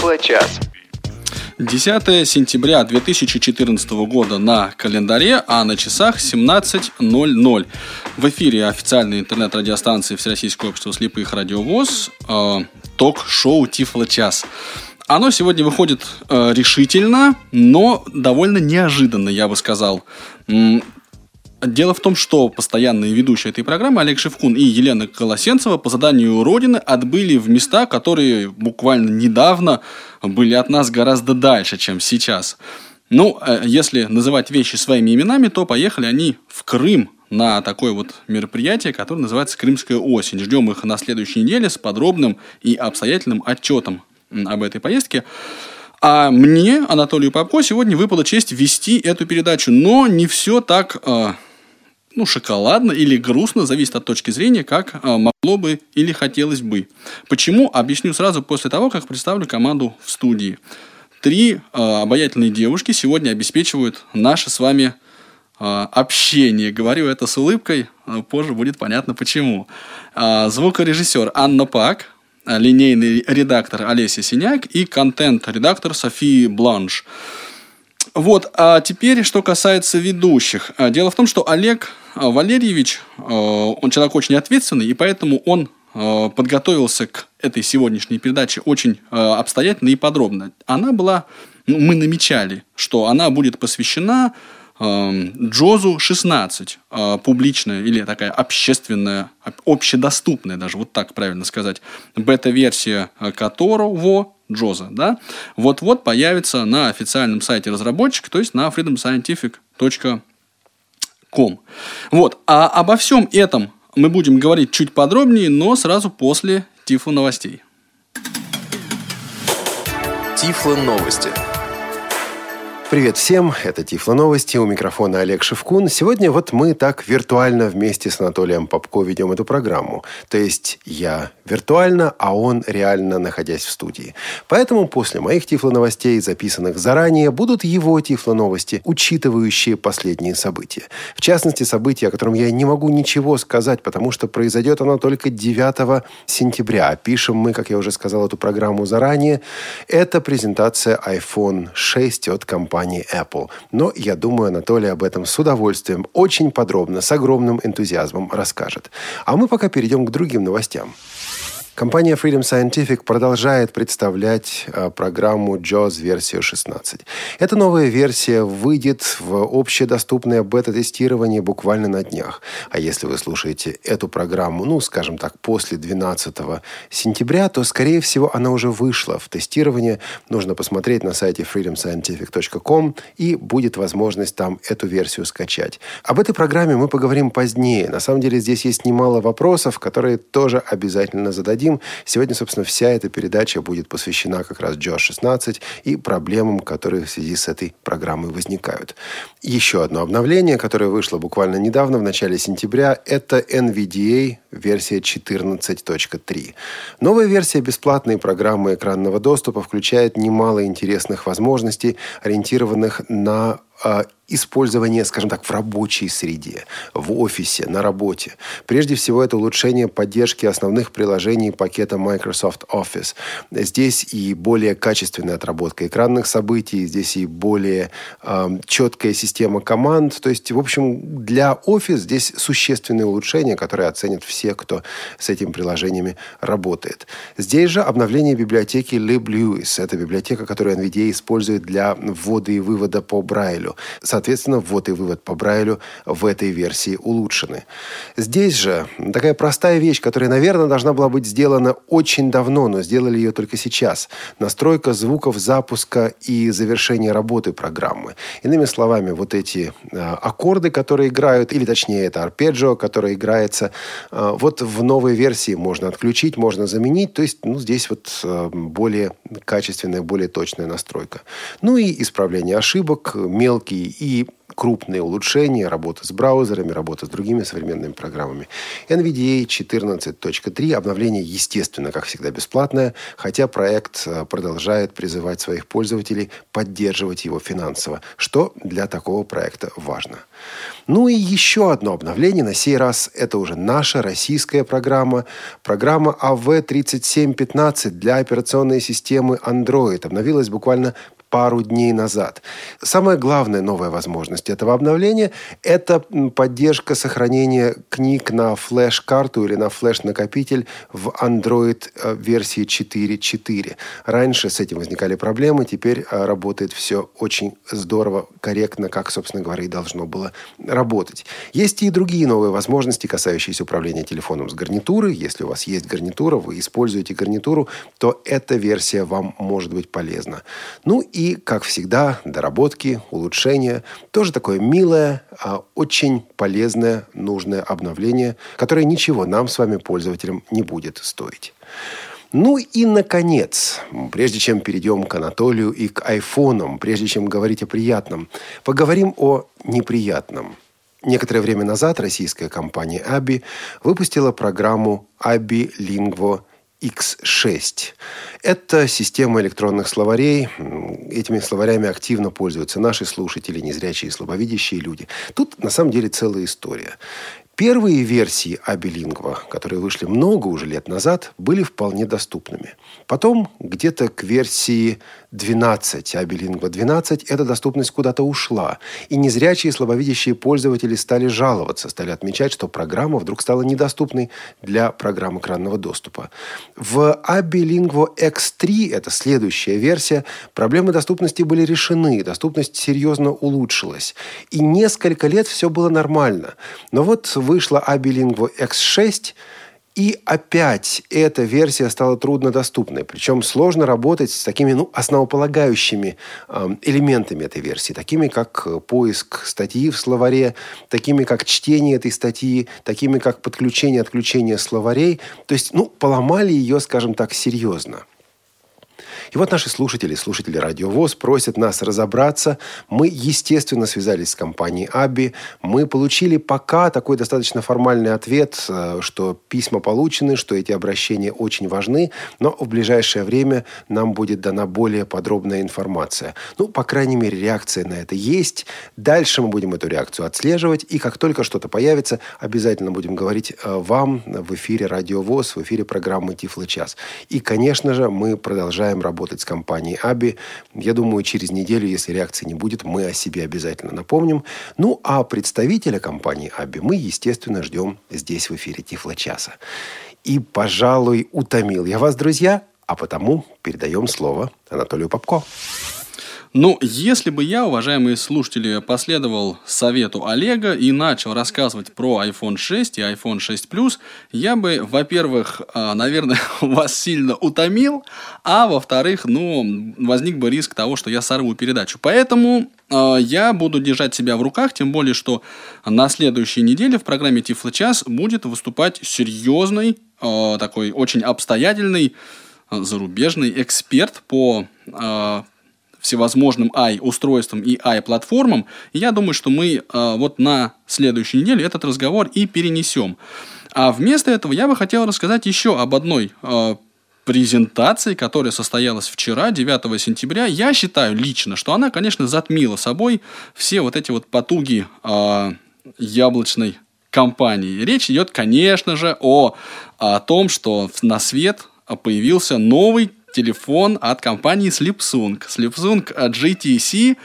Тифло-час. 10 сентября 2014 года на календаре, а на часах 17.00. В эфире официальной интернет-радиостанции Всероссийского общества слепых радиовоз э, ток-шоу Тифло-час. Оно сегодня выходит э, решительно, но довольно неожиданно, я бы сказал. Дело в том, что постоянные ведущие этой программы Олег Шевкун и Елена Колосенцева по заданию Родины отбыли в места, которые буквально недавно были от нас гораздо дальше, чем сейчас. Ну, э, если называть вещи своими именами, то поехали они в Крым на такое вот мероприятие, которое называется «Крымская осень». Ждем их на следующей неделе с подробным и обстоятельным отчетом об этой поездке. А мне, Анатолию Попко, сегодня выпала честь вести эту передачу. Но не все так э, ну, шоколадно или грустно, зависит от точки зрения, как а, могло бы или хотелось бы. Почему? Объясню сразу после того, как представлю команду в студии. Три а, обаятельные девушки сегодня обеспечивают наше с вами а, общение. Говорю это с улыбкой, позже будет понятно почему. А, звукорежиссер Анна Пак, линейный редактор Олеся Синяк и контент-редактор Софии Бланш. Вот, а теперь, что касается ведущих. Дело в том, что Олег Валерьевич, а, он человек очень ответственный, и поэтому он подготовился к этой сегодняшней передаче очень обстоятельно и подробно. Она была, ну, мы намечали, что она будет посвящена Джозу 16, публичная или такая общественная, общедоступная, даже вот так правильно сказать, бета-версия которого Джоза, да, вот-вот появится на официальном сайте разработчика, то есть на freedomscientific.com. Вот, а обо всем этом мы будем говорить чуть подробнее, но сразу после Тифло новостей. Тифло новости. Привет всем, это Тифло Новости, у микрофона Олег Шевкун. Сегодня вот мы так виртуально вместе с Анатолием Попко ведем эту программу. То есть я виртуально, а он реально находясь в студии. Поэтому после моих Тифло Новостей, записанных заранее, будут его Тифло Новости, учитывающие последние события. В частности, события, о котором я не могу ничего сказать, потому что произойдет оно только 9 сентября. Пишем мы, как я уже сказал, эту программу заранее. Это презентация iPhone 6 от компании компании Apple. Но я думаю, Анатолий об этом с удовольствием, очень подробно, с огромным энтузиазмом расскажет. А мы пока перейдем к другим новостям. Компания Freedom Scientific продолжает представлять э, программу JAWS версию 16. Эта новая версия выйдет в общедоступное бета-тестирование буквально на днях. А если вы слушаете эту программу, ну, скажем так, после 12 сентября, то, скорее всего, она уже вышла в тестирование. Нужно посмотреть на сайте freedomscientific.com и будет возможность там эту версию скачать. Об этой программе мы поговорим позднее. На самом деле здесь есть немало вопросов, которые тоже обязательно зададим обсудим. Сегодня, собственно, вся эта передача будет посвящена как раз JAWS 16 и проблемам, которые в связи с этой программой возникают. Еще одно обновление, которое вышло буквально недавно, в начале сентября, это NVDA версия 14.3. Новая версия бесплатной программы экранного доступа включает немало интересных возможностей, ориентированных на использование, скажем так, в рабочей среде, в офисе, на работе. Прежде всего, это улучшение поддержки основных приложений пакета Microsoft Office. Здесь и более качественная отработка экранных событий, здесь и более э, четкая система команд. То есть, в общем, для Office здесь существенные улучшения, которые оценят все, кто с этими приложениями работает. Здесь же обновление библиотеки LibLewis. Это библиотека, которую NVIDIA использует для ввода и вывода по Брайлю. Соответственно, ввод и вывод по Брайлю в этой версии улучшены. Здесь же такая простая вещь, которая, наверное, должна была быть сделана очень давно, но сделали ее только сейчас. Настройка звуков запуска и завершения работы программы. Иными словами, вот эти э, аккорды, которые играют, или точнее это арпеджио, которое играется, э, вот в новой версии можно отключить, можно заменить. То есть ну, здесь вот э, более качественная, более точная настройка. Ну и исправление ошибок, мелкие и крупные улучшения, работа с браузерами, работа с другими современными программами. NVDA 14.3, обновление, естественно, как всегда, бесплатное, хотя проект э, продолжает призывать своих пользователей поддерживать его финансово, что для такого проекта важно. Ну и еще одно обновление, на сей раз это уже наша российская программа, программа AV3715 а для операционной системы Android. Обновилась буквально пару дней назад. Самая главная новая возможность этого обновления – это поддержка сохранения книг на флеш-карту или на флеш-накопитель в Android э, версии 4.4. Раньше с этим возникали проблемы, теперь э, работает все очень здорово, корректно, как, собственно говоря, и должно было работать. Есть и другие новые возможности, касающиеся управления телефоном с гарнитуры. Если у вас есть гарнитура, вы используете гарнитуру, то эта версия вам может быть полезна. Ну и и, как всегда, доработки, улучшения. Тоже такое милое, а очень полезное, нужное обновление, которое ничего нам с вами, пользователям, не будет стоить. Ну и, наконец, прежде чем перейдем к Анатолию и к айфонам, прежде чем говорить о приятном, поговорим о неприятном. Некоторое время назад российская компания Аби выпустила программу Аби Lingvo X6. Это система электронных словарей. Этими словарями активно пользуются наши слушатели, незрячие и слабовидящие люди. Тут на самом деле целая история. Первые версии Абилингва, которые вышли много уже лет назад, были вполне доступными. Потом, где-то к версии 12, Абилингва 12, эта доступность куда-то ушла. И незрячие и слабовидящие пользователи стали жаловаться, стали отмечать, что программа вдруг стала недоступной для программ экранного доступа. В Абилингво X3, это следующая версия, проблемы доступности были решены, доступность серьезно улучшилась. И несколько лет все было нормально. Но вот вышла Abilingvo X6, и опять эта версия стала труднодоступной. Причем сложно работать с такими ну, основополагающими э, элементами этой версии, такими как поиск статьи в словаре, такими как чтение этой статьи, такими как подключение отключение словарей. То есть, ну, поломали ее, скажем так, серьезно. И вот наши слушатели, слушатели Радио ВОЗ просят нас разобраться. Мы, естественно, связались с компанией Аби. Мы получили пока такой достаточно формальный ответ, э, что письма получены, что эти обращения очень важны, но в ближайшее время нам будет дана более подробная информация. Ну, по крайней мере, реакция на это есть. Дальше мы будем эту реакцию отслеживать, и как только что-то появится, обязательно будем говорить э, вам в эфире Радио ВОЗ, в эфире программы Тифло час. И, конечно же, мы продолжаем работать работать с компанией Аби. Я думаю, через неделю, если реакции не будет, мы о себе обязательно напомним. Ну, а представителя компании Аби мы, естественно, ждем здесь в эфире Тифла часа. И, пожалуй, утомил я вас, друзья, а потому передаем слово Анатолию Попко. Ну, если бы я, уважаемые слушатели, последовал совету Олега и начал рассказывать про iPhone 6 и iPhone 6 Plus, я бы, во-первых, а, наверное, вас сильно утомил, а во-вторых, ну, возник бы риск того, что я сорву передачу. Поэтому а, я буду держать себя в руках, тем более, что на следующей неделе в программе Тифло час будет выступать серьезный, а, такой очень обстоятельный зарубежный эксперт по всевозможным AI-устройствам и AI-платформам. И я думаю, что мы э, вот на следующей неделе этот разговор и перенесем. А вместо этого я бы хотел рассказать еще об одной э, презентации, которая состоялась вчера, 9 сентября. Я считаю лично, что она, конечно, затмила собой все вот эти вот потуги э, яблочной компании. Речь идет, конечно же, о, о том, что на свет появился новый телефон от компании Slipsung. Slipsung GTC.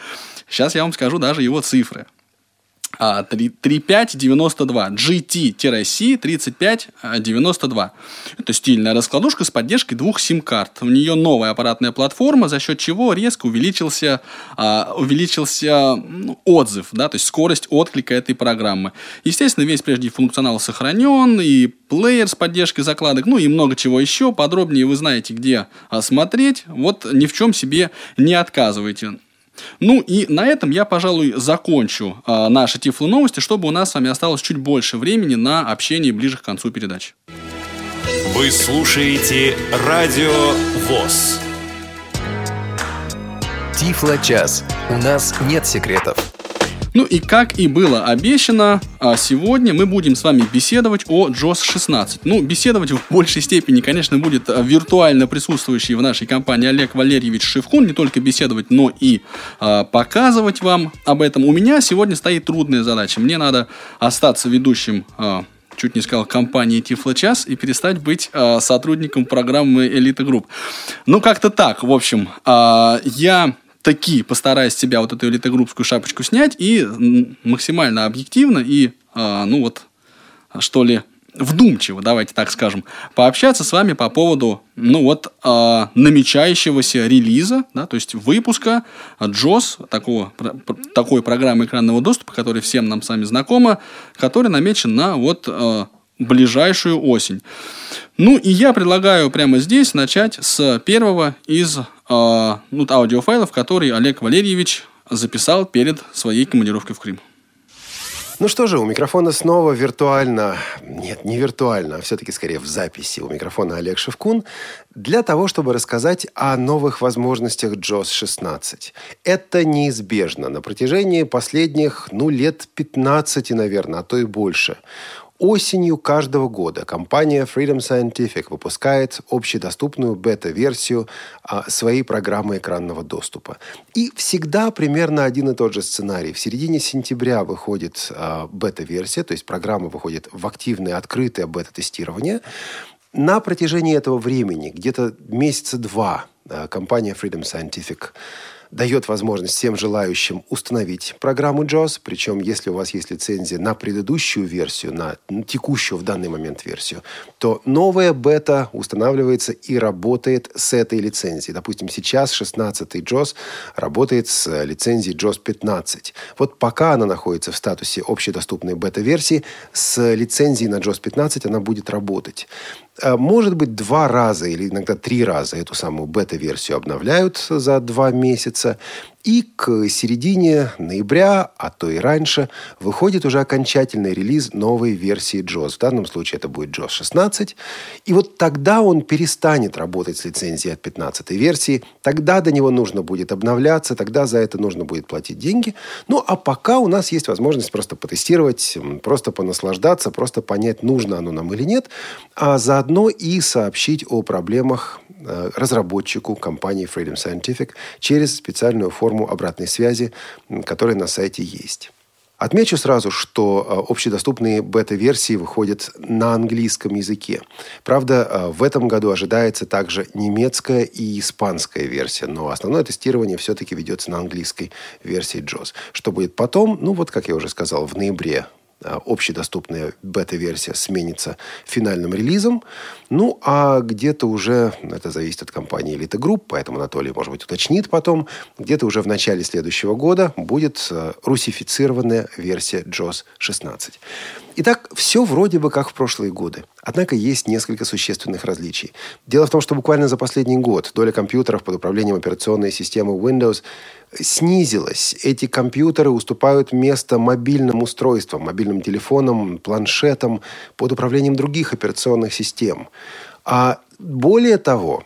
Сейчас я вам скажу даже его цифры. 3592 GT-C 3592. Это стильная раскладушка с поддержкой двух сим-карт. У нее новая аппаратная платформа, за счет чего резко увеличился, а, увеличился отзыв, да, то есть скорость отклика этой программы. Естественно, весь прежний функционал сохранен, и плеер с поддержкой закладок, ну и много чего еще. Подробнее вы знаете, где смотреть. Вот ни в чем себе не отказывайте. Ну и на этом я, пожалуй, закончу э, наши Тифло новости, чтобы у нас с вами осталось чуть больше времени на общение ближе к концу передачи. Вы слушаете Радио ВОЗ. Тифло час. У нас нет секретов. Ну и как и было обещано, а, сегодня мы будем с вами беседовать о JOS 16. Ну, беседовать в большей степени, конечно, будет а, виртуально присутствующий в нашей компании Олег Валерьевич Шевкун. Не только беседовать, но и а, показывать вам об этом. У меня сегодня стоит трудная задача. Мне надо остаться ведущим а, чуть не сказал, компании Тифлочас и перестать быть э, сотрудником программы Элита Групп. Ну, как-то так, в общем. Э, я таки постараюсь себя вот эту элитогруппскую шапочку снять и максимально объективно и, э, ну вот, что ли, вдумчиво, давайте так скажем, пообщаться с вами по поводу, ну вот, э, намечающегося релиза, да, то есть выпуска JAWS, такого, такой программы экранного доступа, которая всем нам с вами знакома, который намечен на вот э, ближайшую осень. Ну и я предлагаю прямо здесь начать с первого из ну, аудиофайлов, который Олег Валерьевич записал перед своей командировкой в Крым. Ну что же, у микрофона снова виртуально, нет, не виртуально, а все-таки скорее в записи у микрофона Олег Шевкун, для того, чтобы рассказать о новых возможностях JOS 16. Это неизбежно на протяжении последних, ну, лет 15, наверное, а то и больше. Осенью каждого года компания Freedom Scientific выпускает общедоступную бета-версию а, своей программы экранного доступа. И всегда примерно один и тот же сценарий. В середине сентября выходит а, бета-версия, то есть программа выходит в активное, открытое бета-тестирование. На протяжении этого времени, где-то месяца два, а, компания Freedom Scientific дает возможность всем желающим установить программу JAWS, причем если у вас есть лицензия на предыдущую версию, на текущую в данный момент версию, то новая бета устанавливается и работает с этой лицензией. Допустим, сейчас 16 JAWS работает с лицензией JAWS 15. Вот пока она находится в статусе общедоступной бета-версии, с лицензией на JAWS 15 она будет работать. Э, может быть, два раза или иногда три раза эту самую бета-версию обновляют за два месяца. И к середине ноября, а то и раньше, выходит уже окончательный релиз новой версии JOS. В данном случае это будет JOS 16. И вот тогда он перестанет работать с лицензией от 15 версии. Тогда до него нужно будет обновляться, тогда за это нужно будет платить деньги. Ну, а пока у нас есть возможность просто потестировать, просто понаслаждаться, просто понять, нужно оно нам или нет, а заодно и сообщить о проблемах разработчику компании Freedom Scientific через специальную форму обратной связи, которая на сайте есть. Отмечу сразу, что э, общедоступные бета-версии выходят на английском языке. Правда, э, в этом году ожидается также немецкая и испанская версия, но основное тестирование все-таки ведется на английской версии JOS. Что будет потом? Ну вот, как я уже сказал, в ноябре Э, общедоступная бета-версия сменится финальным релизом. Ну, а где-то уже, это зависит от компании Elite Group, поэтому Анатолий, может быть, уточнит потом, где-то уже в начале следующего года будет э, русифицированная версия JOS 16. Итак, все вроде бы как в прошлые годы. Однако есть несколько существенных различий. Дело в том, что буквально за последний год доля компьютеров под управлением операционной системы Windows снизилась. Эти компьютеры уступают место мобильным устройствам, мобильным телефонам, планшетам под управлением других операционных систем. А более того,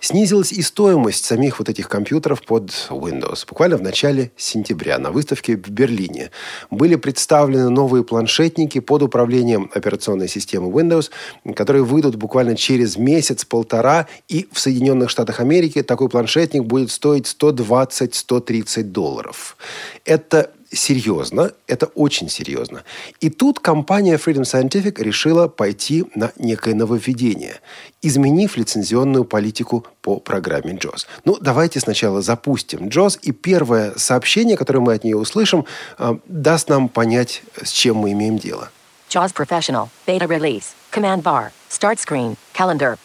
Снизилась и стоимость самих вот этих компьютеров под Windows. Буквально в начале сентября на выставке в Берлине были представлены новые планшетники под управлением операционной системы Windows, которые выйдут буквально через месяц-полтора, и в Соединенных Штатах Америки такой планшетник будет стоить 120-130 долларов. Это серьезно, это очень серьезно. И тут компания Freedom Scientific решила пойти на некое нововведение, изменив лицензионную политику по программе JOS. Ну, давайте сначала запустим JOS, и первое сообщение, которое мы от нее услышим, э, даст нам понять, с чем мы имеем дело. JAWS Professional, Beta Release, Command Bar, Start Screen, Calendar,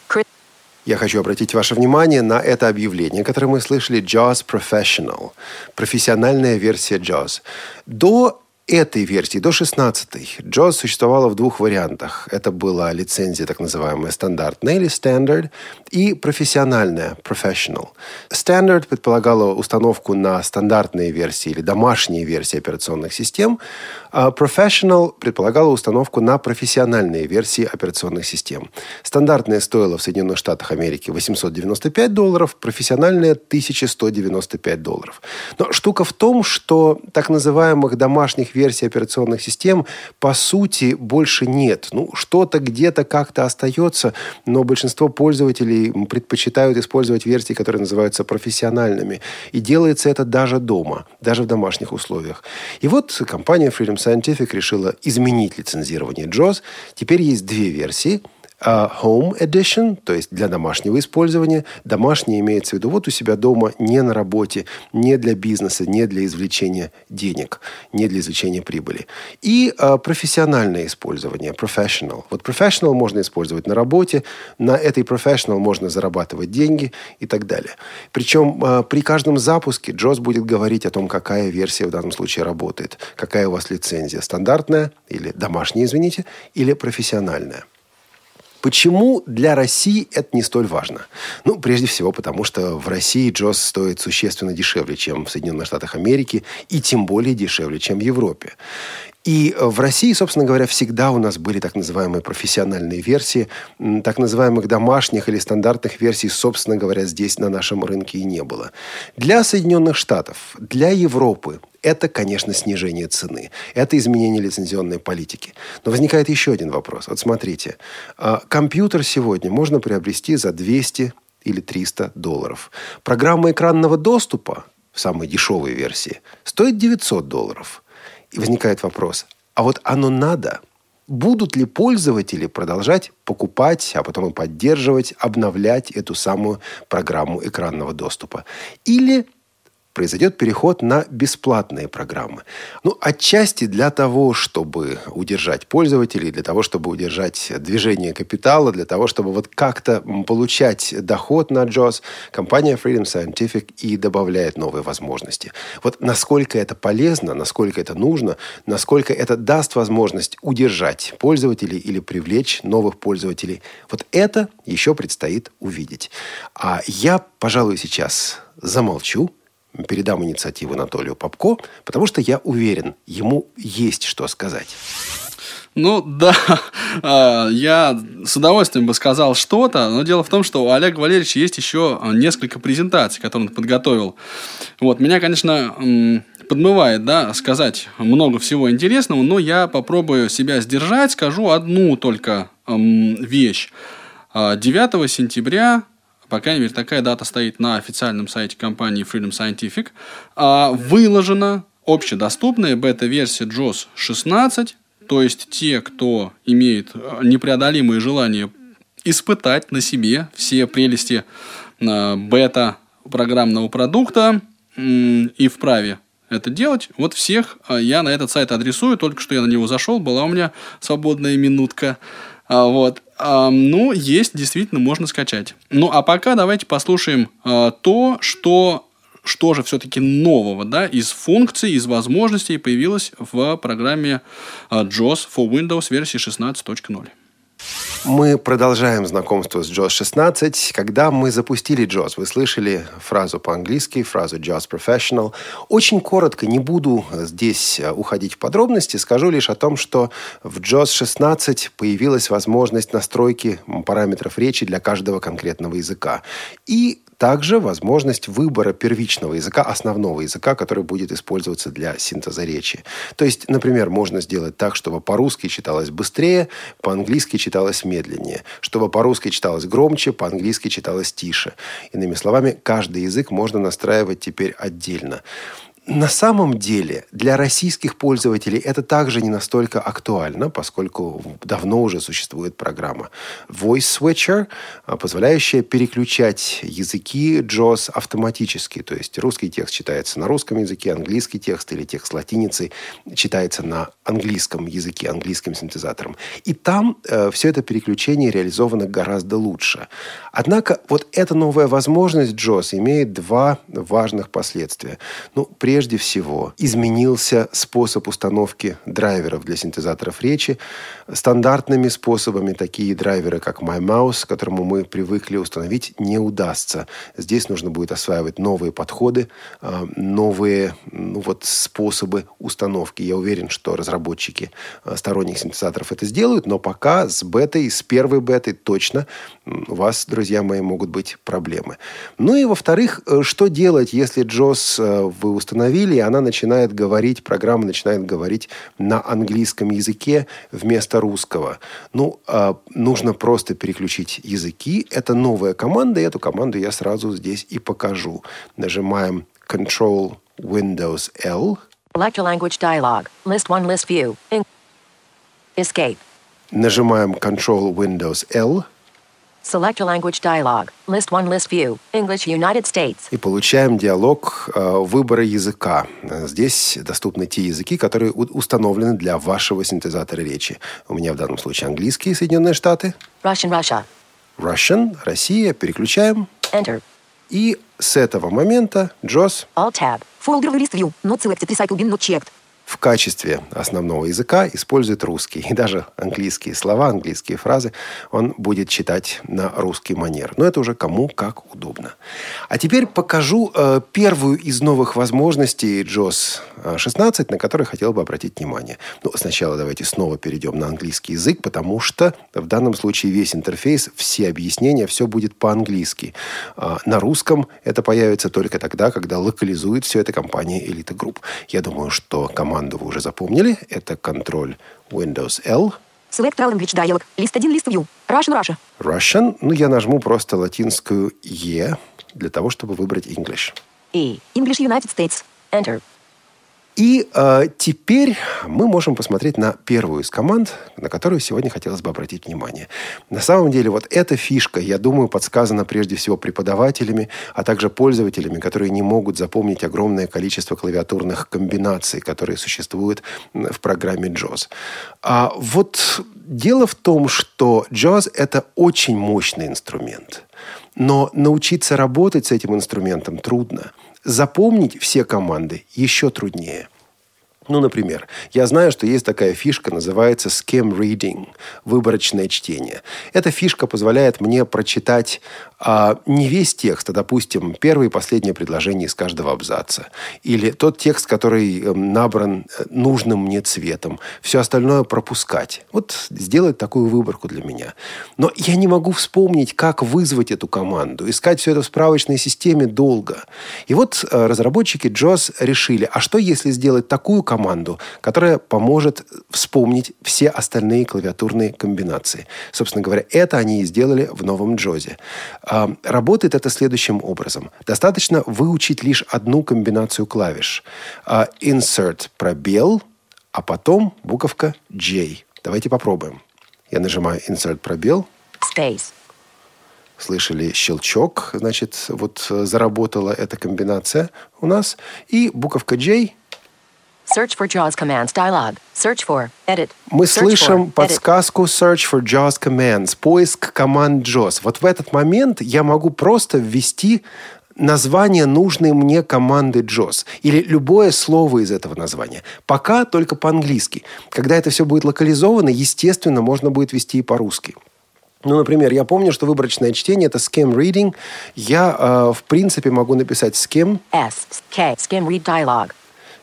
я хочу обратить ваше внимание на это объявление, которое мы слышали, JAWS Professional, профессиональная версия JAWS. До этой версии, до 16 JAWS существовала в двух вариантах. Это была лицензия, так называемая стандартная или standard, и профессиональная, professional. Standard предполагала установку на стандартные версии или домашние версии операционных систем, а Professional предполагала установку на профессиональные версии операционных систем. Стандартная стоила в Соединенных Штатах Америки 895 долларов, профессиональная 1195 долларов. Но штука в том, что так называемых домашних версий операционных систем по сути больше нет. Ну, что-то где-то как-то остается, но большинство пользователей предпочитают использовать версии, которые называются профессиональными. И делается это даже дома, даже в домашних условиях. И вот компания Freedom Scientific решила изменить лицензирование JAWS. Теперь есть две версии – Home Edition, то есть для домашнего использования. Домашний имеется в виду вот у себя дома, не на работе, не для бизнеса, не для извлечения денег, не для извлечения прибыли. И uh, профессиональное использование, professional. Вот professional можно использовать на работе, на этой professional можно зарабатывать деньги и так далее. Причем uh, при каждом запуске Джоз будет говорить о том, какая версия в данном случае работает, какая у вас лицензия, стандартная или домашняя, извините, или профессиональная. Почему для России это не столь важно? Ну, прежде всего, потому что в России Джос стоит существенно дешевле, чем в Соединенных Штатах Америки, и тем более дешевле, чем в Европе. И в России, собственно говоря, всегда у нас были так называемые профессиональные версии. Так называемых домашних или стандартных версий, собственно говоря, здесь на нашем рынке и не было. Для Соединенных Штатов, для Европы это, конечно, снижение цены. Это изменение лицензионной политики. Но возникает еще один вопрос. Вот смотрите. А, компьютер сегодня можно приобрести за 200 или 300 долларов. Программа экранного доступа в самой дешевой версии стоит 900 долларов. И возникает вопрос, а вот оно надо? Будут ли пользователи продолжать покупать, а потом и поддерживать, обновлять эту самую программу экранного доступа? Или произойдет переход на бесплатные программы. Ну, отчасти для того, чтобы удержать пользователей, для того, чтобы удержать движение капитала, для того, чтобы вот как-то получать доход на JOS, компания Freedom Scientific и добавляет новые возможности. Вот насколько это полезно, насколько это нужно, насколько это даст возможность удержать пользователей или привлечь новых пользователей, вот это еще предстоит увидеть. А я, пожалуй, сейчас замолчу, передам инициативу Анатолию Попко, потому что я уверен, ему есть что сказать. Ну да, а, я с удовольствием бы сказал что-то, но дело в том, что у Олега Валерьевича есть еще несколько презентаций, которые он подготовил. Вот, меня, конечно, подмывает, да, сказать много всего интересного, но я попробую себя сдержать, скажу одну только вещь. 9 а, сентября по крайней мере, такая дата стоит на официальном сайте компании Freedom Scientific, а, выложена общедоступная бета-версия JOS 16, то есть те, кто имеет а, непреодолимое желание испытать на себе все прелести а, бета программного продукта и вправе это делать. Вот всех я на этот сайт адресую. Только что я на него зашел, была у меня свободная минутка. Вот. Ну, есть, действительно, можно скачать. Ну, а пока давайте послушаем то, что что же все-таки нового, да, из функций, из возможностей появилось в программе JOS for Windows версии 16.0. Мы продолжаем знакомство с JAWS 16. Когда мы запустили JAWS, вы слышали фразу по-английски, фразу JAWS Professional. Очень коротко, не буду здесь э, уходить в подробности, скажу лишь о том, что в JAWS 16 появилась возможность настройки параметров речи для каждого конкретного языка. И также возможность выбора первичного языка, основного языка, который будет использоваться для синтеза речи. То есть, например, можно сделать так, чтобы по-русски читалось быстрее, по-английски читалось медленнее, чтобы по-русски читалось громче, по-английски читалось тише. Иными словами, каждый язык можно настраивать теперь отдельно. На самом деле для российских пользователей это также не настолько актуально, поскольку давно уже существует программа Voice Switcher, а, позволяющая переключать языки JAWS автоматически. То есть русский текст читается на русском языке, английский текст или текст латиницей читается на английском языке, английским синтезатором. И там э, все это переключение реализовано гораздо лучше. Однако вот эта новая возможность JAWS имеет два важных последствия. Ну, прежде прежде всего изменился способ установки драйверов для синтезаторов речи. Стандартными способами такие драйверы, как MyMouse, к которому мы привыкли установить, не удастся. Здесь нужно будет осваивать новые подходы, а, новые ну, вот, способы установки. Я уверен, что разработчики а, сторонних синтезаторов это сделают, но пока с бетой, с первой бетой точно у вас, друзья мои, могут быть проблемы. Ну и, во-вторых, э, что делать, если JOS э, вы установили, и она начинает говорить, программа начинает говорить на английском языке вместо русского? Ну, а, нужно просто переключить языки. Это новая команда, и эту команду я сразу здесь и покажу. Нажимаем Control Windows L. Select a language dialog. List 1, list view. Escape. Нажимаем Control Windows L. Select a language dialog. List 1, list view. English, United States. И получаем диалог э, выбора языка. Здесь доступны те языки, которые установлены для вашего синтезатора речи. У меня в данном случае английский, Соединенные Штаты. Russian, Russia. Russian, Россия. Переключаем. Enter. И с этого момента JOS Alt tab. Folder list view. Not selected. Recycle bin not checked. В качестве основного языка использует русский. И даже английские слова, английские фразы он будет читать на русский манер. Но это уже кому как удобно. А теперь покажу э, первую из новых возможностей JOS 16, на которые хотел бы обратить внимание. Ну, сначала давайте снова перейдем на английский язык, потому что в данном случае весь интерфейс, все объяснения, все будет по-английски. А на русском это появится только тогда, когда локализует все это компания Elite Group. Я думаю, что команду вы уже запомнили. Это контроль Windows L. Select language dialog. List 1, list view. Russian, Russia. Russian. Ну, я нажму просто латинскую E для того, чтобы выбрать English. E. English, United States. Enter. И э, теперь мы можем посмотреть на первую из команд, на которую сегодня хотелось бы обратить внимание. На самом деле вот эта фишка, я думаю, подсказана прежде всего преподавателями, а также пользователями, которые не могут запомнить огромное количество клавиатурных комбинаций, которые существуют в программе JAWS. А вот дело в том, что JAWS – это очень мощный инструмент. Но научиться работать с этим инструментом трудно – Запомнить все команды еще труднее. Ну, например, я знаю, что есть такая фишка, называется skim reading, выборочное чтение. Эта фишка позволяет мне прочитать а, не весь текст, а, допустим, первое и последнее предложение из каждого абзаца. Или тот текст, который э, набран э, нужным мне цветом. Все остальное пропускать. Вот сделать такую выборку для меня. Но я не могу вспомнить, как вызвать эту команду. Искать все это в справочной системе долго. И вот э, разработчики JOS решили, а что если сделать такую команду, команду, которая поможет вспомнить все остальные клавиатурные комбинации. Собственно говоря, это они и сделали в новом Джозе. А, работает это следующим образом. Достаточно выучить лишь одну комбинацию клавиш. А, insert пробел, а потом буковка J. Давайте попробуем. Я нажимаю Insert пробел. Space. Слышали щелчок, значит, вот заработала эта комбинация у нас. И буковка J Search for JAWS commands dialog. Search for. Edit. Мы Search слышим for, подсказку Search for JAWS commands, поиск команд JAWS. Вот в этот момент я могу просто ввести название нужной мне команды JAWS или любое слово из этого названия. Пока только по-английски. Когда это все будет локализовано, естественно, можно будет вести и по-русски. Ну, например, я помню, что выборочное чтение – это skim reading. Я, э, в принципе, могу написать skim. S, K, skim read dialog.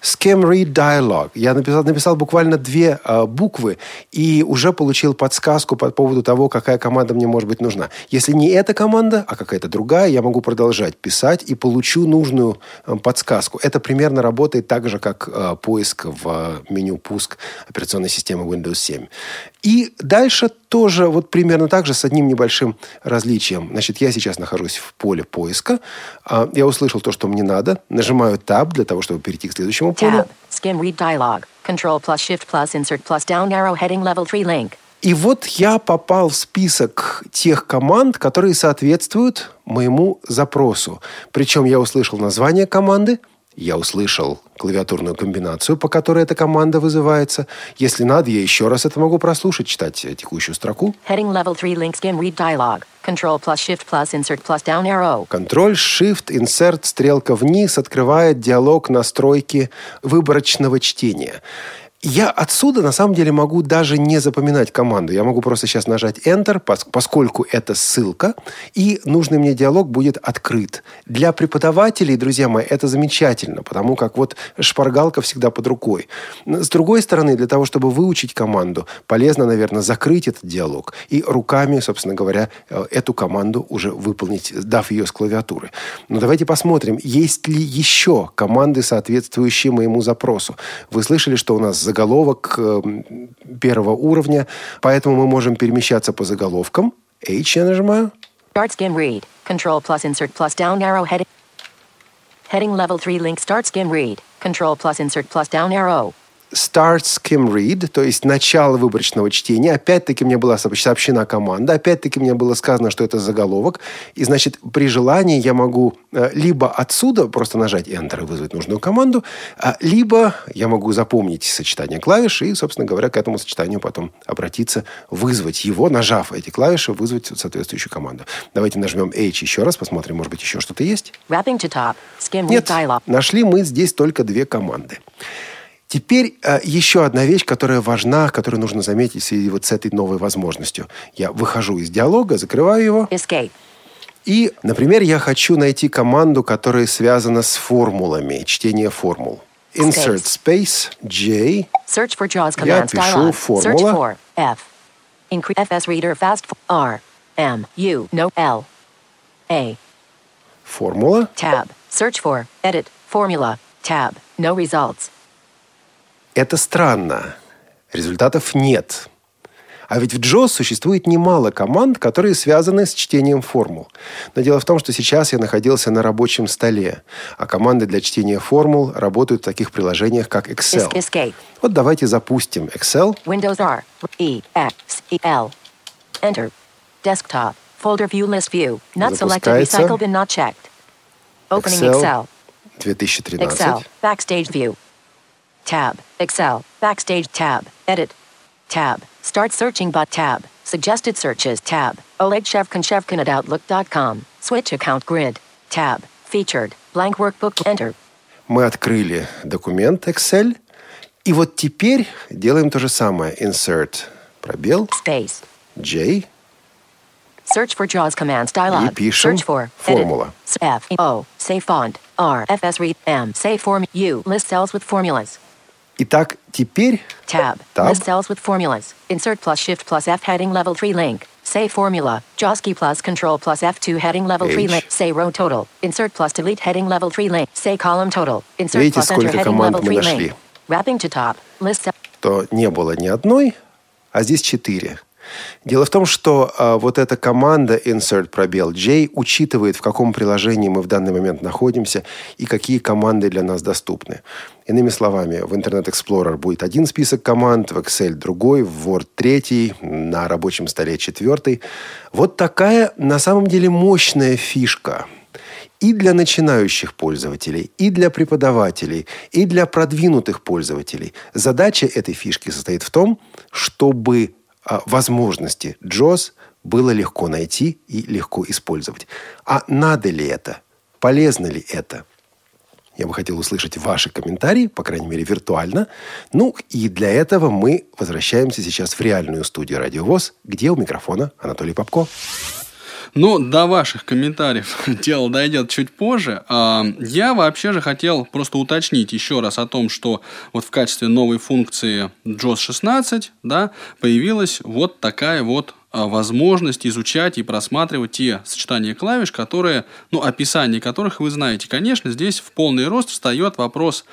Skim Read Dialog. Я написал, написал буквально две э, буквы и уже получил подсказку по поводу того, какая команда мне может быть нужна. Если не эта команда, а какая-то другая, я могу продолжать писать и получу нужную э, подсказку. Это примерно работает так же, как э, поиск в э, меню «Пуск» операционной системы Windows 7. И дальше тоже вот примерно так же с одним небольшим различием. Значит, я сейчас нахожусь в поле поиска. Э, я услышал то, что мне надо. Нажимаю Tab для того, чтобы перейти к следующему полю. Tab. Skim read dialog. Control plus Shift plus Insert plus down arrow heading level 3 link. И вот я попал в список тех команд, которые соответствуют моему запросу. Причем я услышал название команды, Я услышал клавиатурную комбинацию, по которой эта команда вызывается. Если надо, я еще раз это могу прослушать, читать текущую строку. Heading level 3 link skim read dialog. Control plus shift plus insert plus down arrow. Контроль, Shift, Insert, стрелка вниз открывает диалог настройки выборочного чтения. Я отсюда, на самом деле, могу даже не запоминать команду. Я могу просто сейчас нажать Enter, пос- поскольку это ссылка, и нужный мне диалог будет открыт. Для преподавателей, друзья мои, это замечательно, потому как вот шпаргалка всегда под рукой. С другой стороны, для того, чтобы выучить команду, полезно, наверное, закрыть этот диалог и руками, собственно говоря, э, эту команду уже выполнить, дав ее с клавиатуры. Но давайте посмотрим, есть ли еще команды, соответствующие моему запросу. Вы слышали, что у нас заголовок э, первого уровня, поэтому мы можем перемещаться по заголовкам. H я нажимаю. Start skim read. Control plus insert plus down arrow heading. Heading level 3 link start skim read. Control plus insert plus down arrow. Start Skim Read, то есть начало выборочного чтения. Опять-таки мне была сообщена команда, опять-таки мне было сказано, что это заголовок. И, значит, при желании я могу э, либо отсюда просто нажать Enter и вызвать нужную команду, а, либо я могу запомнить сочетание клавиш и, собственно говоря, к этому сочетанию потом обратиться, вызвать его, нажав эти клавиши, вызвать соответствующую команду. Давайте нажмем H еще раз, посмотрим, может быть, еще что-то есть. Нет, нашли мы здесь только две команды. Теперь э, еще одна вещь, которая важна, которую нужно заметить в связи вот с этой новой возможностью. Я выхожу из диалога, закрываю его, Escape. и, например, я хочу найти команду, которая связана с формулами, чтение формул. Insert space, J, Search for JAWS Я commands пишу dialog. Search формула. for F. Increase FS reader fast R. M. U. No L. A. формула. Tab. Search for edit formula. Tab. No results. Это странно. Результатов нет. А ведь в JAWS существует немало команд, которые связаны с чтением формул. Но дело в том, что сейчас я находился на рабочем столе, а команды для чтения формул работают в таких приложениях, как Excel. escape. Вот давайте запустим Excel. Windows R. E. X. E. L. Enter. Desktop. Folder view list view. Not selected. Запускается. Recycle bin not checked. Opening Excel. Excel. 2013. Excel. Backstage view. Tab. Excel. Backstage tab. Edit. Tab. Start searching but tab. Suggested searches tab. Oleg Shevkin Shevkin at Outlook.com. Switch account grid. Tab. Featured. Blank workbook. Enter. Мы открыли документ Excel. И вот теперь делаем то же самое. Insert. Пробел. Space. J. Search for JAWS commands dialog. И пишем Search for формула. Edit. F O. Say font. R. FS read M. Say form U. List cells with formulas. Итак, теперь Tab. Tab. List cells with formulas. Insert plus shift plus F heading level 3 link. Say formula. JAWS key plus control plus F2 heading level 3 H. link. Say row total. Insert plus delete heading level 3 link. Say column total. Insert Видите, plus enter heading level мы 3 нашли? link. Wrapping to top. List то не было ни одной, а здесь четыре. Дело в том, что а, вот эта команда insert пробел J учитывает, в каком приложении мы в данный момент находимся и какие команды для нас доступны. Иными словами, в Internet Explorer будет один список команд, в Excel другой, в Word третий, на рабочем столе четвертый. Вот такая на самом деле мощная фишка и для начинающих пользователей, и для преподавателей, и для продвинутых пользователей. Задача этой фишки состоит в том, чтобы возможности JAWS было легко найти и легко использовать. А надо ли это? Полезно ли это? Я бы хотел услышать ваши комментарии, по крайней мере, виртуально. Ну, и для этого мы возвращаемся сейчас в реальную студию «Радио ВОЗ», где у микрофона Анатолий Попко. Ну, до ваших комментариев дело дойдет чуть позже. А, Я вообще же хотел просто уточнить еще раз о том, что вот в качестве новой функции JAWS 16 да, появилась вот такая вот возможность изучать и просматривать те сочетания клавиш, которые, ну, описание которых вы знаете. Конечно, здесь в полный рост встает вопрос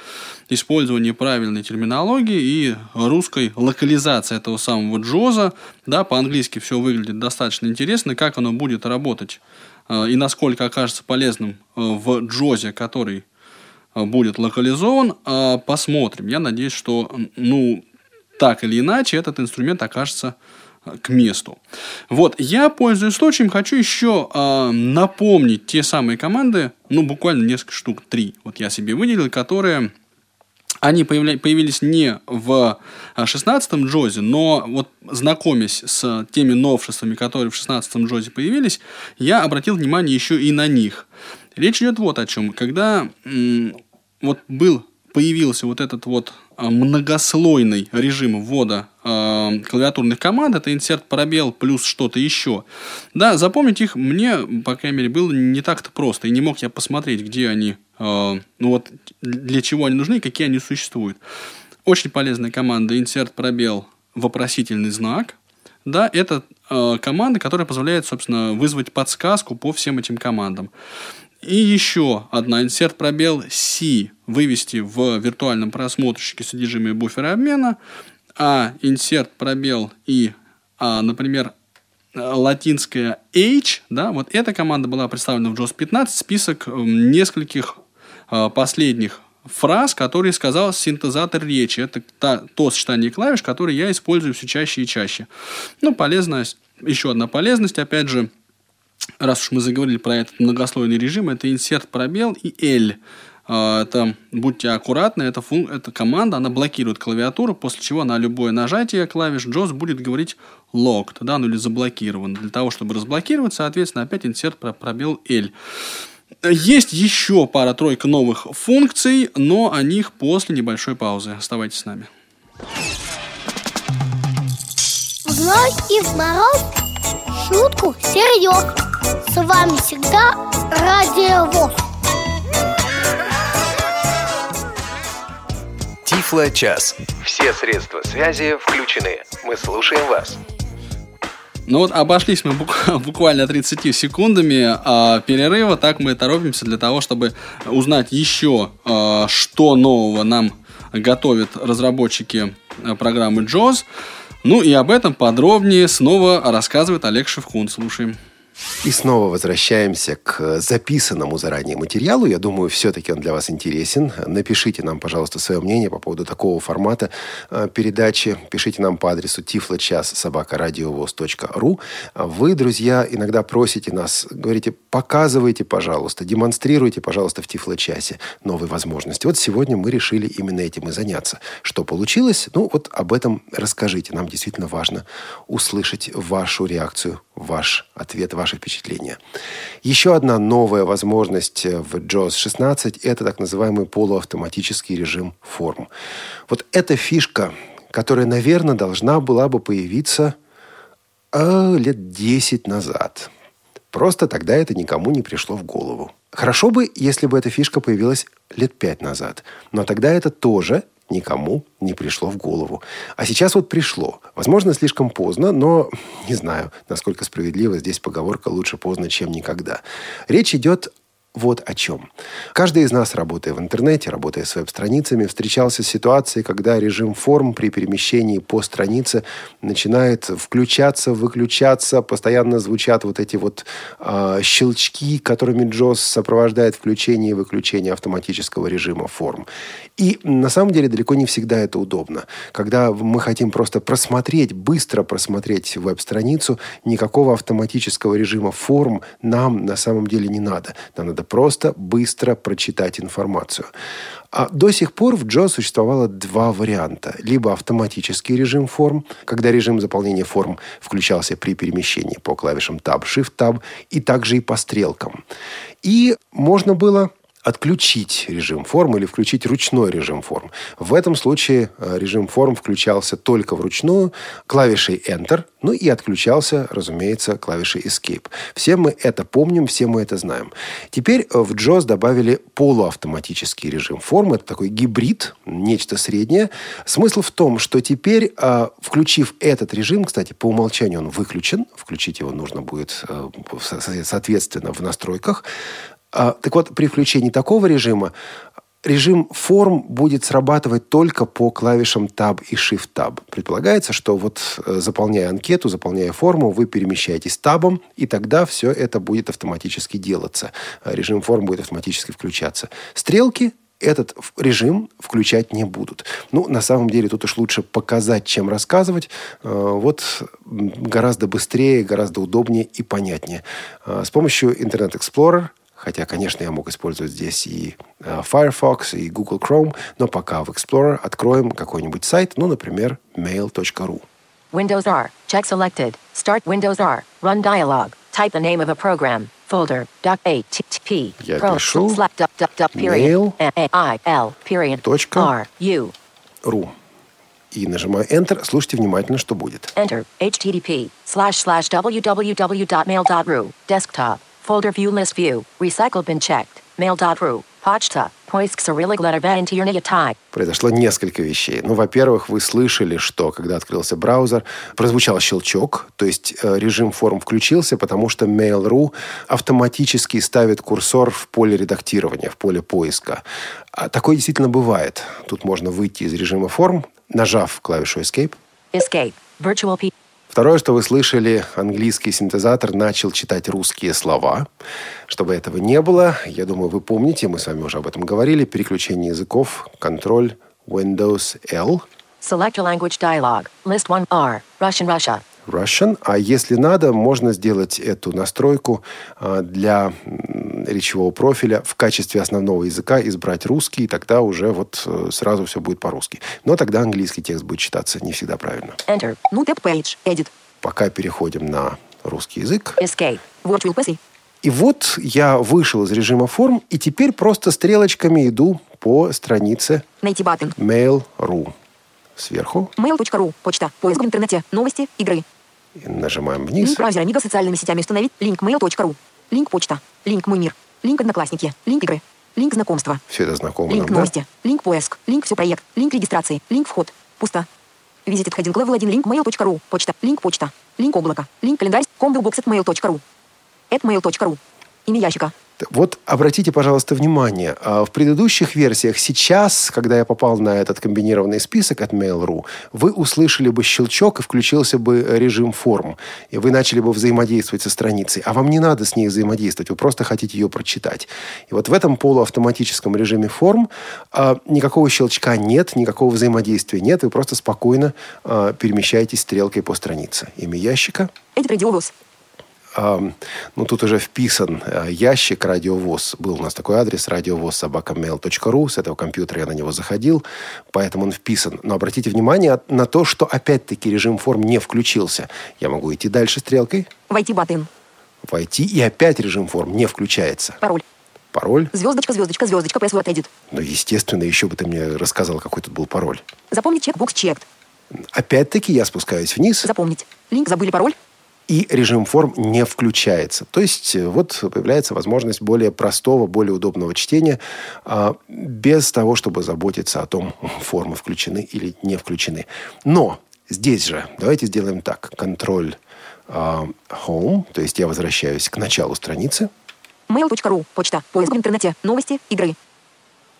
использования правильной терминологии и русской локализации этого самого джоза. Да, по-английски все выглядит достаточно интересно. Как оно будет работать э, и насколько окажется полезным э, в джозе, который э, будет локализован, э, посмотрим. Я надеюсь, что, ну, так или иначе, этот инструмент окажется к месту. Вот, я, пользуясь случаем, хочу еще э, напомнить те самые команды, ну, буквально несколько штук, три, вот я себе выделил, которые они появля- появились не в 16-м джозе, но вот знакомясь с теми новшествами, которые в 16-м джозе появились, я обратил внимание еще и на них. Речь идет вот о чем. Когда м- вот был, появился вот этот вот а, многослойный режим ввода э, клавиатурных команд, это insert пробел плюс что-то еще. Да, запомнить их мне, по крайней мере, было не так-то просто, и не мог я посмотреть, где они, э, ну вот, для чего они нужны и какие они существуют. Очень полезная команда insert пробел вопросительный знак, да, это э, команда, которая позволяет, собственно, вызвать подсказку по всем этим командам. И еще одна insert пробел C вывести в виртуальном просмотрщике содержимое буфера обмена, а insert пробел и, а, например, латинская H, да, вот эта команда была представлена в JOS 15, список нескольких а, последних фраз, которые сказал синтезатор речи. Это та, то сочетание клавиш, которые я использую все чаще и чаще. Ну, полезность, еще одна полезность, опять же, раз уж мы заговорили про этот многослойный режим, это insert пробел и L. А, это, будьте аккуратны, эта, фун, эта команда, она блокирует клавиатуру, после чего на любое нажатие клавиш JOS будет говорить locked, да, ну или заблокирован. Для того, чтобы разблокировать, соответственно, опять insert пробел L. Есть еще пара-тройка новых функций, но о них после небольшой паузы. Оставайтесь с нами. Зной и в мороз шутку серьез. С вами всегда Радио ВОЗ. Тифло час. Все средства связи включены. Мы слушаем вас. Ну вот обошлись мы буквально 30 секундами а, перерыва, так мы торопимся для того, чтобы узнать еще, а, что нового нам готовят разработчики а, программы JAWS. Ну и об этом подробнее снова рассказывает Олег Шевкун. Слушаем. И снова возвращаемся к записанному заранее материалу. Я думаю, все-таки он для вас интересен. Напишите нам, пожалуйста, свое мнение по поводу такого формата э, передачи. Пишите нам по адресу tifloчас собакарадиовоз.ру. Вы, друзья, иногда просите нас, говорите, показывайте, пожалуйста, демонстрируйте, пожалуйста, в Тифлочасе новые возможности. Вот сегодня мы решили именно этим и заняться. Что получилось? Ну, вот об этом расскажите. Нам действительно важно услышать вашу реакцию, ваш ответ, ваш ваши впечатления. Еще одна новая возможность в JAWS 16 – это так называемый полуавтоматический режим форм. Вот эта фишка, которая, наверное, должна была бы появиться э, лет 10 назад. Просто тогда это никому не пришло в голову. Хорошо бы, если бы эта фишка появилась лет пять назад. Но тогда это тоже никому не пришло в голову. А сейчас вот пришло. Возможно, слишком поздно, но не знаю, насколько справедлива здесь поговорка «лучше поздно, чем никогда». Речь идет вот о чем. Каждый из нас, работая в интернете, работая с веб-страницами, встречался с ситуацией, когда режим форм при перемещении по странице начинает включаться, выключаться, постоянно звучат вот эти вот э, щелчки, которыми JOS сопровождает включение и выключение автоматического режима форм. И на самом деле далеко не всегда это удобно. Когда мы хотим просто просмотреть, быстро просмотреть веб-страницу, никакого автоматического режима форм нам на самом деле не надо. Нам надо просто быстро прочитать информацию. А до сих пор в Джо существовало два варианта. Либо автоматический режим форм, когда режим заполнения форм включался при перемещении по клавишам Tab, Shift, Tab, и также и по стрелкам. И можно было отключить режим форм или включить ручной режим форм. В этом случае э, режим форм включался только вручную клавишей Enter, ну и отключался, разумеется, клавишей Escape. Все мы это помним, все мы это знаем. Теперь э, в JAWS добавили полуавтоматический режим форм. Это такой гибрид, нечто среднее. Смысл в том, что теперь, э, включив этот режим, кстати, по умолчанию он выключен, включить его нужно будет соответственно в настройках, так вот, при включении такого режима режим форм будет срабатывать только по клавишам Tab и Shift Tab. Предполагается, что вот э, заполняя анкету, заполняя форму, вы перемещаетесь табом, и тогда все это будет автоматически делаться. Режим форм будет автоматически включаться. Стрелки этот режим включать не будут. Ну, на самом деле, тут уж лучше показать, чем рассказывать. Э, Вот гораздо быстрее, гораздо удобнее и понятнее. Э, С помощью Internet Explorer Хотя, конечно, я мог использовать здесь и э, Firefox, и Google Chrome, но пока в Explorer откроем какой-нибудь сайт, ну, например, mail.ru. Windows R. Check selected. Start Windows R. Run dialog. Type the name of a program. Folder. Doc A T T P. Я пишу mail I L period. R U. .ru. И нажимаю Enter. Слушайте внимательно, что будет. Enter. HTTP slash slash www.mail.ru. Desktop. Folder view list view. Recycle bin checked. Mail.ru. Почта. Поиск Cyrillic letter internet type. Произошло несколько вещей. Ну, во-первых, вы слышали, что когда открылся браузер, прозвучал щелчок, то есть э, режим форм включился, потому что Mail.ru автоматически ставит курсор в поле редактирования, в поле поиска. А такое действительно бывает. Тут можно выйти из режима форм, нажав клавишу Escape. Escape. Virtual P. Второе, что вы слышали, английский синтезатор начал читать русские слова. Чтобы этого не было, я думаю, вы помните, мы с вами уже об этом говорили, переключение языков, контроль Windows L, Select a language dialog. List 1 R. Russian Russia. Russian. А если надо, можно сделать эту настройку а, для речевого профиля в качестве основного языка, избрать русский, и тогда уже вот э, сразу все будет по-русски. Но тогда английский текст будет читаться не всегда правильно. Enter. Ну, тэп page. Edit. Пока переходим на русский язык. Escape. Virtual PC. И вот я вышел из режима форм, и теперь просто стрелочками иду по странице Найти. Mail.ru. Сверху Mail.ru. Почта. Поиск в интернете. Новости. Игры. И нажимаем вниз. Link браузера с социальными сетями установить. Link mail.ru. Link почта. Link мой мир. Link одноклассники. Link игры. Link знакомства. Все это знакомо Link нам, да? новости. Link поиск. Link все проект. Link регистрации. Link вход. Пусто. Visited heading level 1 link mail.ru. Почта. Link почта. Link облако. Link календарь. Combobox at mail.ru. At mail.ru. Имя ящика. Вот обратите, пожалуйста, внимание. а, В предыдущих версиях сейчас, когда я попал на этот комбинированный список от Mail.ru, вы услышали бы щелчок и включился бы режим форм. И вы начали бы взаимодействовать со страницей. А вам не надо с ней взаимодействовать, вы просто хотите ее прочитать. И вот в этом полуавтоматическом режиме форм а, никакого щелчка нет, никакого взаимодействия нет. Вы просто спокойно а, перемещаетесь стрелкой по странице. Имя ящика – радиовоз. Ну, тут уже вписан э, ящик радиовоз. Был у нас такой адрес радиовоз собакамейл.ру. С этого компьютера я на него заходил, поэтому он вписан. Но обратите внимание на то, что опять-таки режим форм не включился. Я могу идти дальше стрелкой, Войти баттон. войти, и опять режим форм не включается. Пароль. Пароль? Звездочка, звездочка, звездочка, password edit. Ну, естественно, еще бы ты мне рассказал, какой тут был пароль. Запомнить чекбокс checked. Опять-таки я спускаюсь вниз, Запомнить. Линк забыли пароль. И режим форм не включается. То есть э, вот появляется возможность более простого, более удобного чтения, а, без того, чтобы заботиться о том, формы включены или не включены. Но здесь же давайте сделаем так. Контроль а, Home, то есть я возвращаюсь к началу страницы Mail.ru. Почта. Поиск в интернете. Новости. Игры.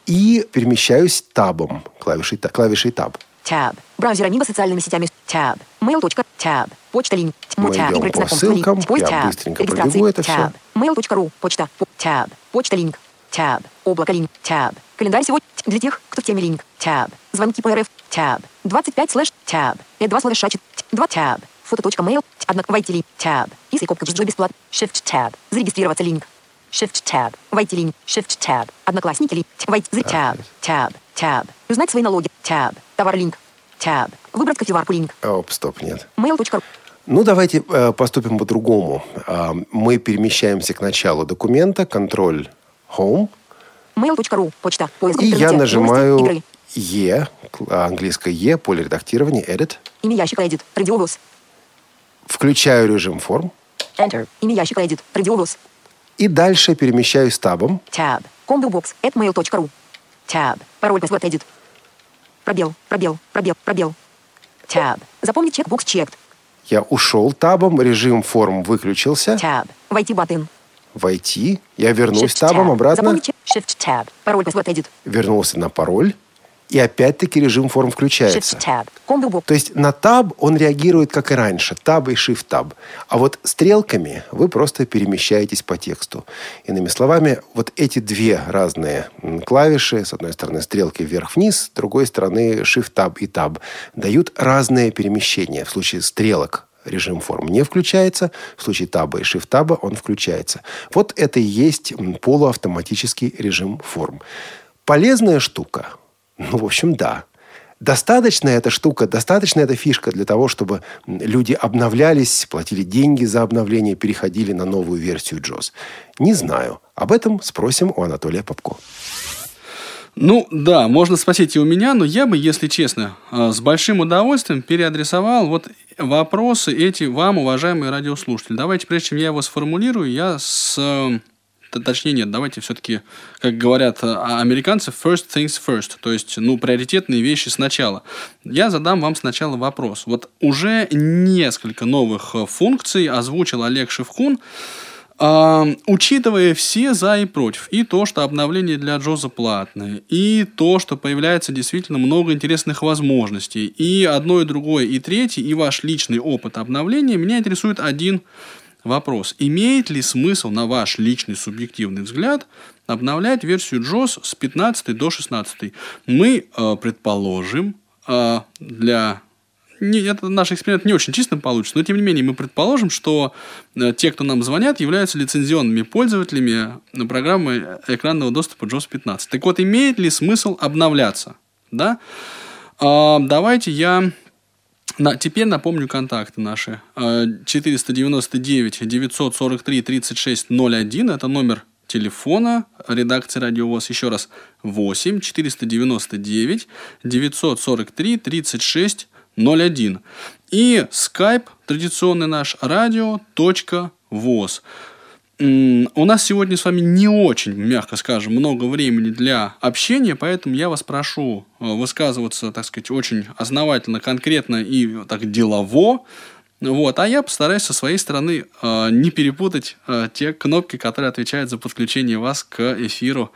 и перемещаюсь табом, клавишей, клавишей таб. Tab. Браузер с социальными сетями. Tab. Mail. Tab. Почта линк. Мы Tab. идем по ссылкам. Я быстренько пробегу это все. Mail.ru. Почта. По- Tab. Почта линк. Tab. Облако линк. Tab. Календарь сегодня для тех, кто в теме линк. Tab. Звонки по РФ. Tab. 25 слэш. Tab. Э 2 слэш 2 Tab. Фото.mail. Однако войти линк. Tab. И копка джо бесплатно. Shift tab. Зарегистрироваться линк. Shift tab. Войти линк. Shift tab. Одноклассники линк. Войти. Tab. Tab. Tab. Узнать свои налоги. Tab. Товар линк. Tab. Выбрать кофеварку линк. Оп, стоп, нет. Mail.ru. Ну, давайте э, поступим по-другому. А, мы перемещаемся к началу документа, контроль Home, Mail.ru. Почта. Поиск и я нажимаю. Игры. Е, к- английское Е, поле редактирования, Edit. Имя ящика Edit. Радиовоз. Включаю режим форм. Enter. Имя ящика Edit. Радиовоз. И дальше перемещаюсь табом. Tab. Combobox. At mail.ru. Tab. Пароль password Edit. Пробел. Пробел. Пробел. Пробел. Tab. Запомнить чекбокс checked. Я ушел табом, режим форм выключился. Tab. Войти баттон. Войти. Я вернусь Shift табом tab. обратно. Запомнить. Shift tab. Пароль password Edit. Вернулся на пароль. И опять-таки режим форм включается. То есть на таб он реагирует как и раньше, таб и shift таб. А вот стрелками вы просто перемещаетесь по тексту. Иными словами, вот эти две разные клавиши, с одной стороны стрелки вверх-вниз, с другой стороны shift таб и таб, дают разные перемещения. В случае стрелок режим форм не включается, в случае таба и shift таба он включается. Вот это и есть полуавтоматический режим форм. Полезная штука? Ну, в общем, да. Достаточно эта штука, достаточно эта фишка для того, чтобы люди обновлялись, платили деньги за обновление, переходили на новую версию JOS? Не знаю. Об этом спросим у Анатолия Попко. Ну, да, можно спросить и у меня, но я бы, если честно, э, с большим удовольствием переадресовал вот вопросы эти вам, уважаемые радиослушатели. Давайте, прежде чем я его сформулирую, я с... э, Точнее, нет, давайте все-таки, как говорят э, американцы, first things first, то есть, ну, приоритетные вещи сначала. Я задам вам сначала вопрос. Вот уже несколько новых э, функций озвучил Олег Шевкун, а, учитывая все за и против, и то, что обновление для Джоза платное, и то, что появляется действительно много интересных возможностей, и одно, и другое, и третье, и ваш личный опыт обновления, меня интересует один вопрос. Имеет ли смысл, на ваш личный субъективный взгляд, обновлять версию JOS с 15 до 16? Мы э, предположим, э, для не, это наш эксперимент не очень чисто получится, но тем не менее мы предположим, что э, те, кто нам звонят, являются лицензионными пользователями э, программы экранного доступа JOS 15. Так вот, имеет ли смысл обновляться? Да? А, давайте я на, теперь напомню контакты наши. А, 499 943 36 01 это номер телефона редакции Радио ВОЗ. Еще раз 8 499 943 36 01. И skype традиционный наш радио.воз. У нас сегодня с вами не очень, мягко скажем, много времени для общения, поэтому я вас прошу э, высказываться, так сказать, очень основательно, конкретно и так делово. Вот, а я постараюсь со своей стороны э, не перепутать э, те кнопки, которые отвечают за подключение вас к эфиру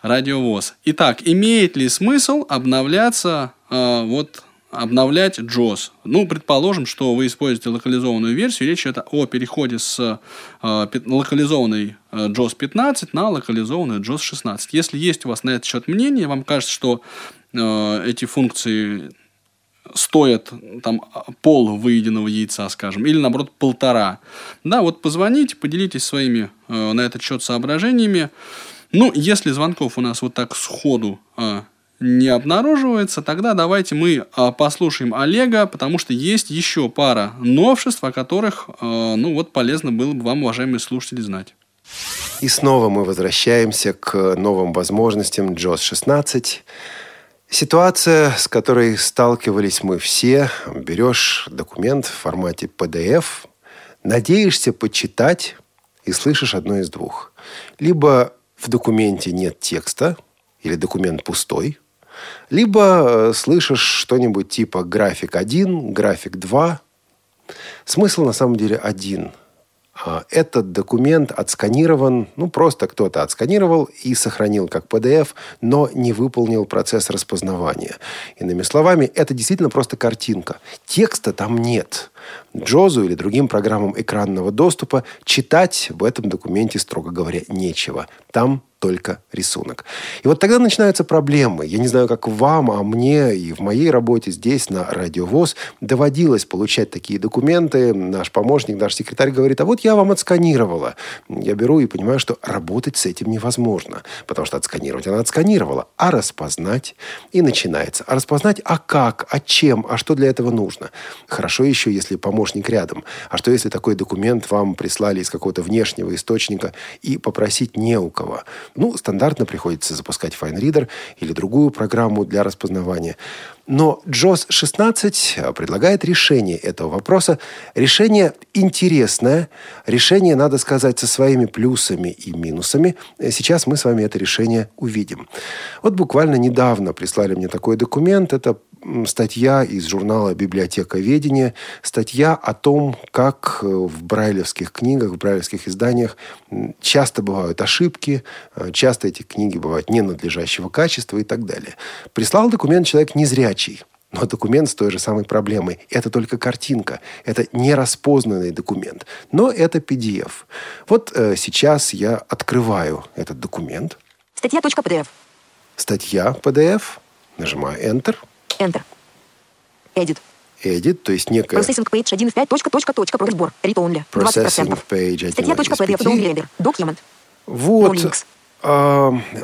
Радиовоз. Итак, имеет ли смысл обновляться э, вот обновлять JOS. Ну, предположим, что вы используете локализованную версию, речь идет о переходе с э, локализованной э, JOS 15 на локализованную JOS 16. Если есть у вас на этот счет мнение, вам кажется, что э, эти функции стоят там пол выеденного яйца, скажем, или наоборот полтора. Да, вот позвоните, поделитесь своими э, на этот счет соображениями. Ну, если звонков у нас вот так сходу э, не обнаруживается, тогда давайте мы а, послушаем Олега, потому что есть еще пара новшеств, о которых, а, ну вот, полезно было бы вам, уважаемые слушатели, знать. И снова мы возвращаемся к новым возможностям JOS 16. Ситуация, с которой сталкивались мы все. Берешь документ в формате PDF, надеешься почитать и слышишь одно из двух. Либо в документе нет текста, или документ пустой, либо э, слышишь что-нибудь типа график 1, график 2. Смысл на самом деле один. А, Этот документ отсканирован, ну просто кто-то отсканировал и сохранил как PDF, но не выполнил процесс распознавания. Иными словами, это действительно просто картинка. Текста там нет. Джозу или другим программам экранного доступа читать в этом документе, строго говоря, нечего. Там только рисунок. И вот тогда начинаются проблемы. Я не знаю, как вам, а мне и в моей работе здесь, на Радиовоз, доводилось получать такие документы. Наш помощник, наш секретарь говорит, а вот я вам отсканировала. Я беру и понимаю, что работать с этим невозможно. Потому что отсканировать она отсканировала. А распознать? И начинается. А распознать, а как? А чем? А что для этого нужно? Хорошо еще, если помощник рядом. А что, если такой документ вам прислали из какого-то внешнего источника и попросить не у кого? Ну, стандартно приходится запускать FineReader или другую программу для распознавания. Но JOS 16 предлагает решение этого вопроса. Решение интересное. Решение, надо сказать, со своими плюсами и минусами. Сейчас мы с вами это решение увидим. Вот буквально недавно прислали мне такой документ. Это статья из журнала «Библиотека ведения», статья о том, как э, в брайлевских книгах, в брайлевских изданиях часто бывают ошибки, э, часто эти книги бывают ненадлежащего качества и так далее. Прислал документ человек незрячий, но документ с той же самой проблемой. Это только картинка. Это нераспознанный документ. Но это PDF. Вот э, сейчас я открываю этот документ. Статья.pdf. Статья PDF. Нажимаю Enter. Enter. Edit. Edit, то есть некая Processing page 1 в 5. Точка, точка, точка. Bar. Read only. Processing 20%. page 1 из Статья.pdf. 5. Downloader. Document. Вот. No links.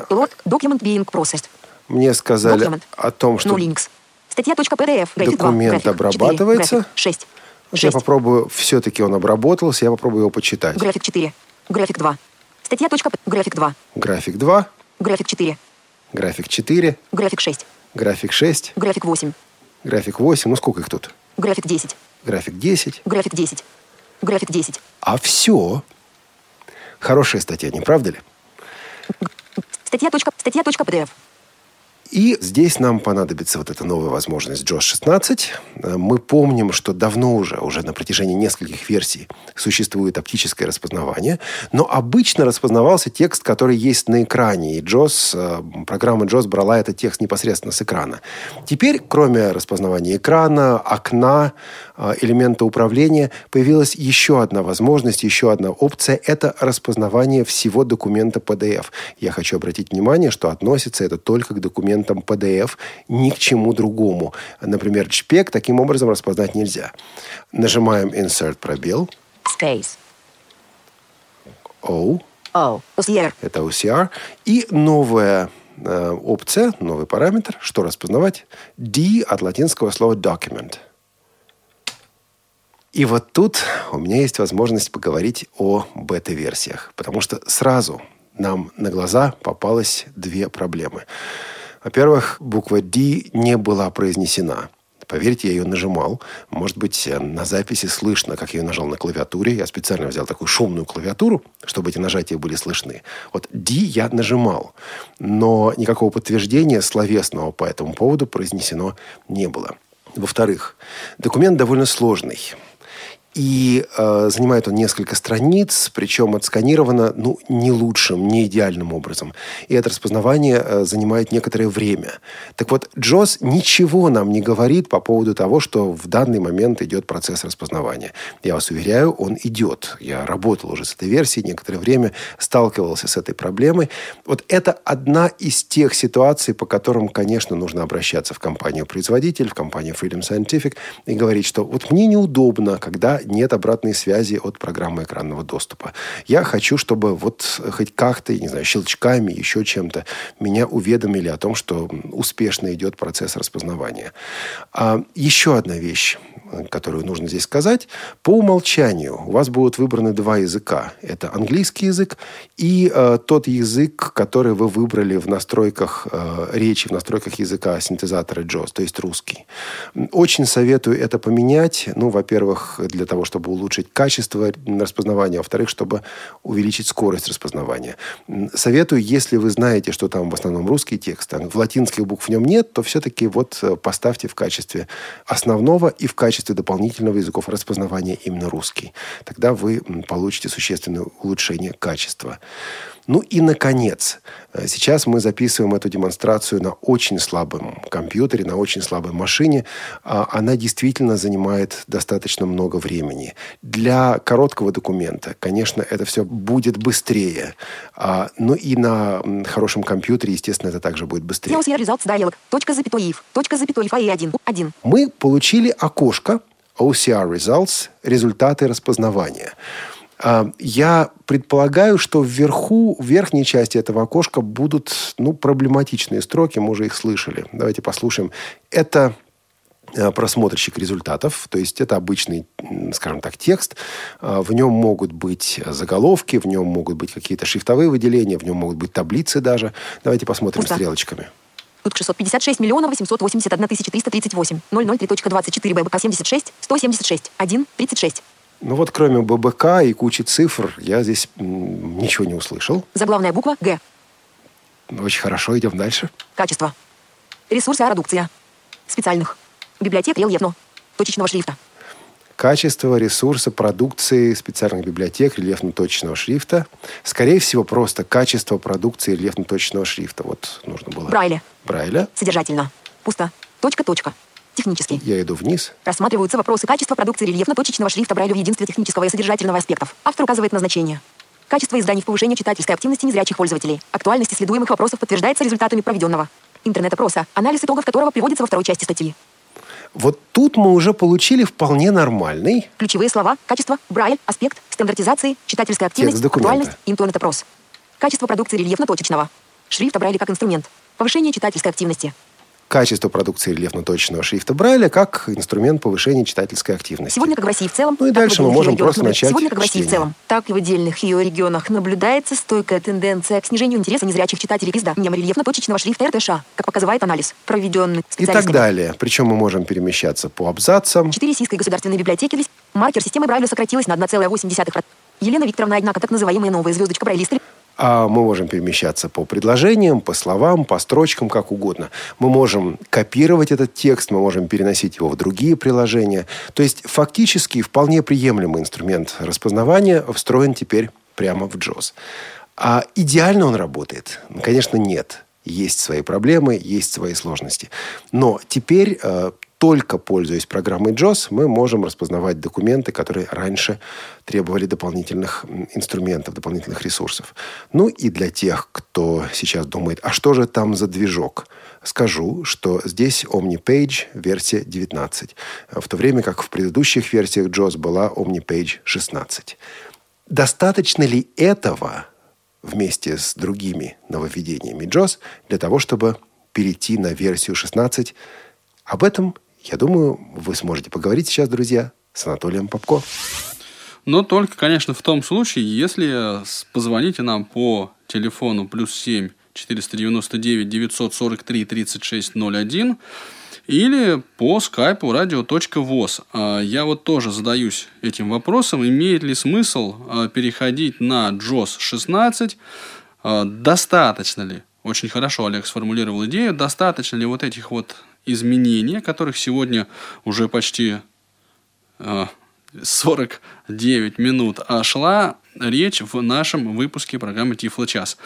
Load. Document being processed. мне сказали Document. о том, что No links. Статья.pdf. График 2. Документ График 4. обрабатывается. График 6. Вот я 6. попробую, все-таки он обработался, я попробую его почитать. График 4. График 2. Статья. График 2. График 2, График 4. график 4, График 6. График 6, График 8. график 8, ну сколько их тут? График 10. График 10. График 10. График 10. А все. Хорошая статья, не правда ли? Статья. Статья.pdf. И здесь нам понадобится вот эта новая возможность JOS 16. Э, Мы помним, что давно уже, уже на протяжении нескольких версий существует оптическое распознавание, но обычно распознавался текст, который есть на экране, и JOS, э, программа JOS брала этот текст непосредственно с экрана. Теперь, кроме распознавания экрана, окна, э, элемента управления, появилась еще одна возможность, еще одна опция – это распознавание всего документа PDF. Я хочу обратить внимание, что относится это только к документам PDF, ни к чему другому. Например, JPEG таким образом распознать нельзя. Нажимаем Insert пробел. Space. O, O. OCR. это OCR. И новая э, опция, новый параметр, что распознавать? D от латинского слова document. И вот тут у меня есть возможность поговорить о бета-версиях, потому что сразу нам на глаза попалось две проблемы. Во-первых, буква D не была произнесена. Поверьте, я ее нажимал. Может быть, на записи слышно, как я ее нажал на клавиатуре. Я специально взял такую шумную клавиатуру, чтобы эти нажатия были слышны. Вот D я нажимал, но никакого подтверждения словесного по этому поводу произнесено не было. Во-вторых, документ довольно сложный. И э, занимает он несколько страниц, причем отсканировано ну, не лучшим, не идеальным образом. И это распознавание э, занимает некоторое время. Так вот, Джоз ничего нам не говорит по поводу того, что в данный момент идет процесс распознавания. Я вас уверяю, он идет. Я работал уже с этой версией, некоторое время сталкивался с этой проблемой. Вот это одна из тех ситуаций, по которым, конечно, нужно обращаться в компанию-производитель, в компанию Freedom Scientific и говорить, что вот мне неудобно, когда нет обратной связи от программы экранного доступа. Я хочу, чтобы вот хоть как-то, не знаю, щелчками, еще чем-то меня уведомили о том, что успешно идет процесс распознавания. А еще одна вещь, которую нужно здесь сказать. По умолчанию у вас будут выбраны два языка. Это английский язык и э, тот язык, который вы выбрали в настройках э, речи, в настройках языка синтезатора JAWS, то есть русский. Очень советую это поменять. Ну, во-первых, для того, чтобы улучшить качество распознавания, а во-вторых, чтобы увеличить скорость распознавания. Советую, если вы знаете, что там в основном русский текст, а в латинских букв в нем нет, то все-таки вот э, поставьте в качестве основного и в качестве дополнительного языков распознавания именно русский. Тогда вы получите существенное улучшение качества. Ну и, наконец, э, сейчас мы записываем эту демонстрацию на очень слабом компьютере, на очень слабой машине. А Она действительно занимает достаточно много времени. Для короткого документа, конечно, это все будет быстрее. А, Ну и на хорошем компьютере, естественно, это также будет быстрее. Точка запятой. Точка запятой и1. 1. мы получили окошко OCR Results, результаты распознавания. А, Я предполагаю, что вверху, в верхней части этого окошка будут ну, проблематичные строки, мы уже их слышали. Давайте послушаем. Это э, просмотрщик результатов, то есть это обычный, скажем так, текст. А, В нем могут быть заголовки, в нем могут быть какие-то шрифтовые выделения, в нем могут быть таблицы даже. Давайте посмотрим Пусто. стрелочками. Тут 656 миллионов 881 тысяча 338. 003.24 ББК 76. 176. 1. 36. Ну вот кроме ББК и кучи цифр я здесь ничего не услышал. Заглавная буква Г. Очень хорошо, идем дальше. Качество. Ресурсы редукция. специальных библиотек рельефно точечного шрифта. Качество ресурса продукции специальных библиотек рельефно-точечного шрифта. Скорее всего, просто качество продукции рельефно-точечного шрифта. Вот нужно было. Брайля. Брайля. Содержательно. Пусто. Точка, точка. Технический. Я иду вниз. Рассматриваются вопросы качества продукции рельефно-точечного шрифта Брайля в единстве технического и содержательного аспектов. Автор указывает назначение. Качество изданий в повышении читательской активности незрячих пользователей. Актуальность исследуемых вопросов подтверждается результатами проведенного интернет-опроса, анализ итогов которого приводится во второй части статьи. Вот тут мы уже получили вполне нормальный Ключевые слова, качество, брайль, аспект, стандартизации, читательская активность, актуальность, интернет-опрос. Качество продукции рельефно-точечного. Шрифта Брайля как инструмент. Повышение читательской активности. Качество продукции рельефно-точечного шрифта Брайля как инструмент повышения читательской активности. Сегодня, как в России в целом, Ну и дальше мы можем просто начать Сегодня, как в России в целом, так и в отдельных ее регионах наблюдается стойкая тенденция к снижению интереса незрячих читателей к изданиям рельефно-точечного шрифта РТШ, как показывает анализ, проведенный И так далее. Причем мы можем перемещаться по абзацам. Четыре российской государственной библиотеки маркер системы Брайля сократилась на 1,8%. Елена Викторовна, однако, так называемые новые звездочка брайлисты А мы можем перемещаться по предложениям, по словам, по строчкам, как угодно. Мы можем копировать этот текст, мы можем переносить его в другие приложения. То есть фактически вполне приемлемый инструмент распознавания встроен теперь прямо в JOS. А идеально он работает? Ну, Конечно, нет. Есть свои проблемы, есть свои сложности. Но теперь, э, только пользуясь программой JOS, мы можем распознавать документы, которые раньше требовали дополнительных инструментов, дополнительных ресурсов. Ну и для тех, кто сейчас думает, а что же там за движок? Скажу, что здесь OmniPage версия 19, в то время как в предыдущих версиях JOS была OmniPage 16. Достаточно ли этого вместе с другими нововведениями JOS для того, чтобы перейти на версию 16? Об этом, я думаю, вы сможете поговорить сейчас, друзья, с Анатолием Попко. Но только, конечно, в том случае, если позвоните нам по телефону плюс 7 499 943 3601 или по скайпу radio.voz. А, Я вот тоже задаюсь этим вопросом, имеет ли смысл а, переходить на JOS 16, А, достаточно ли, очень хорошо Олег сформулировал идею, достаточно ли вот этих вот изменений, о которых сегодня уже почти э, 49 минут а шла речь в нашем выпуске программы Тифло час.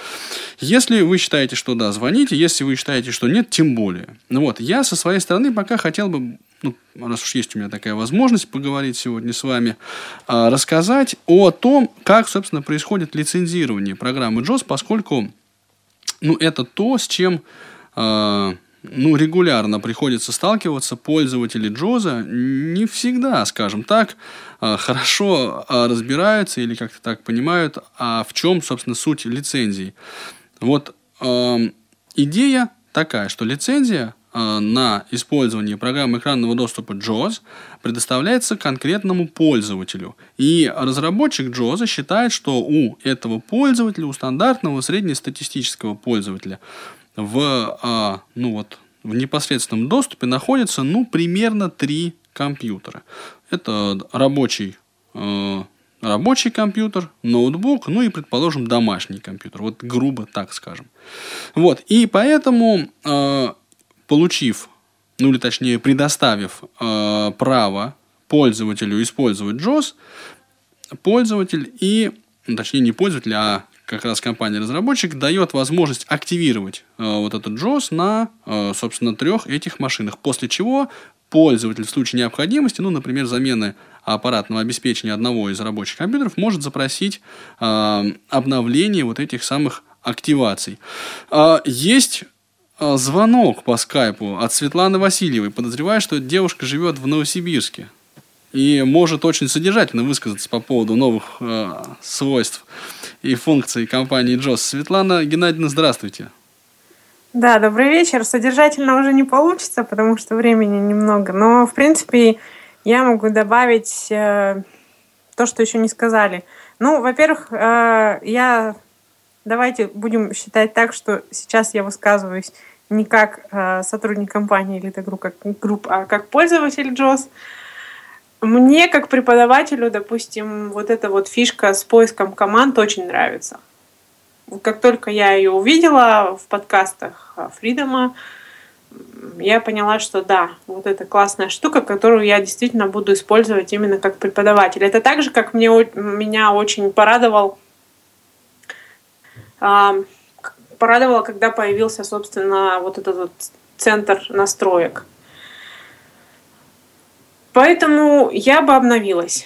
Если вы считаете, что да, звоните. Если вы считаете, что нет, тем более. Ну вот, я со своей стороны пока хотел бы, ну, раз уж есть у меня такая возможность поговорить сегодня с вами, а, рассказать о том, как, собственно, происходит лицензирование программы JOS, поскольку ну, это то, с чем э, ну, регулярно приходится сталкиваться пользователи Джоза не всегда, скажем так, э, хорошо э, разбираются или как-то так понимают, а в чем, собственно, суть лицензии. Вот э, идея такая, что лицензия э, на использование программы экранного доступа JAWS предоставляется конкретному пользователю. И разработчик JAWS считает, что у этого пользователя, у стандартного среднестатистического пользователя в, а, ну вот, в непосредственном доступе находится ну, примерно три компьютера. Это рабочий э, рабочий компьютер, ноутбук, ну и, предположим, домашний компьютер. Вот грубо так скажем. Вот. И поэтому, э, получив, ну или точнее предоставив э, право пользователю использовать JOS, пользователь и, ну, точнее не пользователь, а как раз компания-разработчик дает возможность активировать э, вот этот JOS на, э, собственно, трех этих машинах. После чего пользователь в случае необходимости, ну, например, замены аппаратного обеспечения одного из рабочих компьютеров, может запросить э, обновление вот этих самых активаций. Э, есть э, звонок по скайпу от Светланы Васильевой. Подозреваю, что девушка живет в Новосибирске и может очень содержательно высказаться по поводу новых э, свойств и функций компании JOS. Светлана Геннадьевна, здравствуйте. Да, добрый вечер. Содержательно уже не получится, потому что времени немного. Но, в принципе, я могу добавить э, то, что еще не сказали. Ну, во-первых, э, я... Давайте будем считать так, что сейчас я высказываюсь не как э, сотрудник компании или групп, как групп, а как пользователь JOS. Мне, как преподавателю, допустим, вот эта вот фишка с поиском команд очень нравится. Как только я ее увидела в подкастах Фридома, я поняла, что да, вот это классная штука, которую я действительно буду использовать именно как преподаватель. Это так же, как мне, меня очень порадовал, э, порадовало, когда появился, собственно, вот этот вот центр настроек. Поэтому я бы обновилась.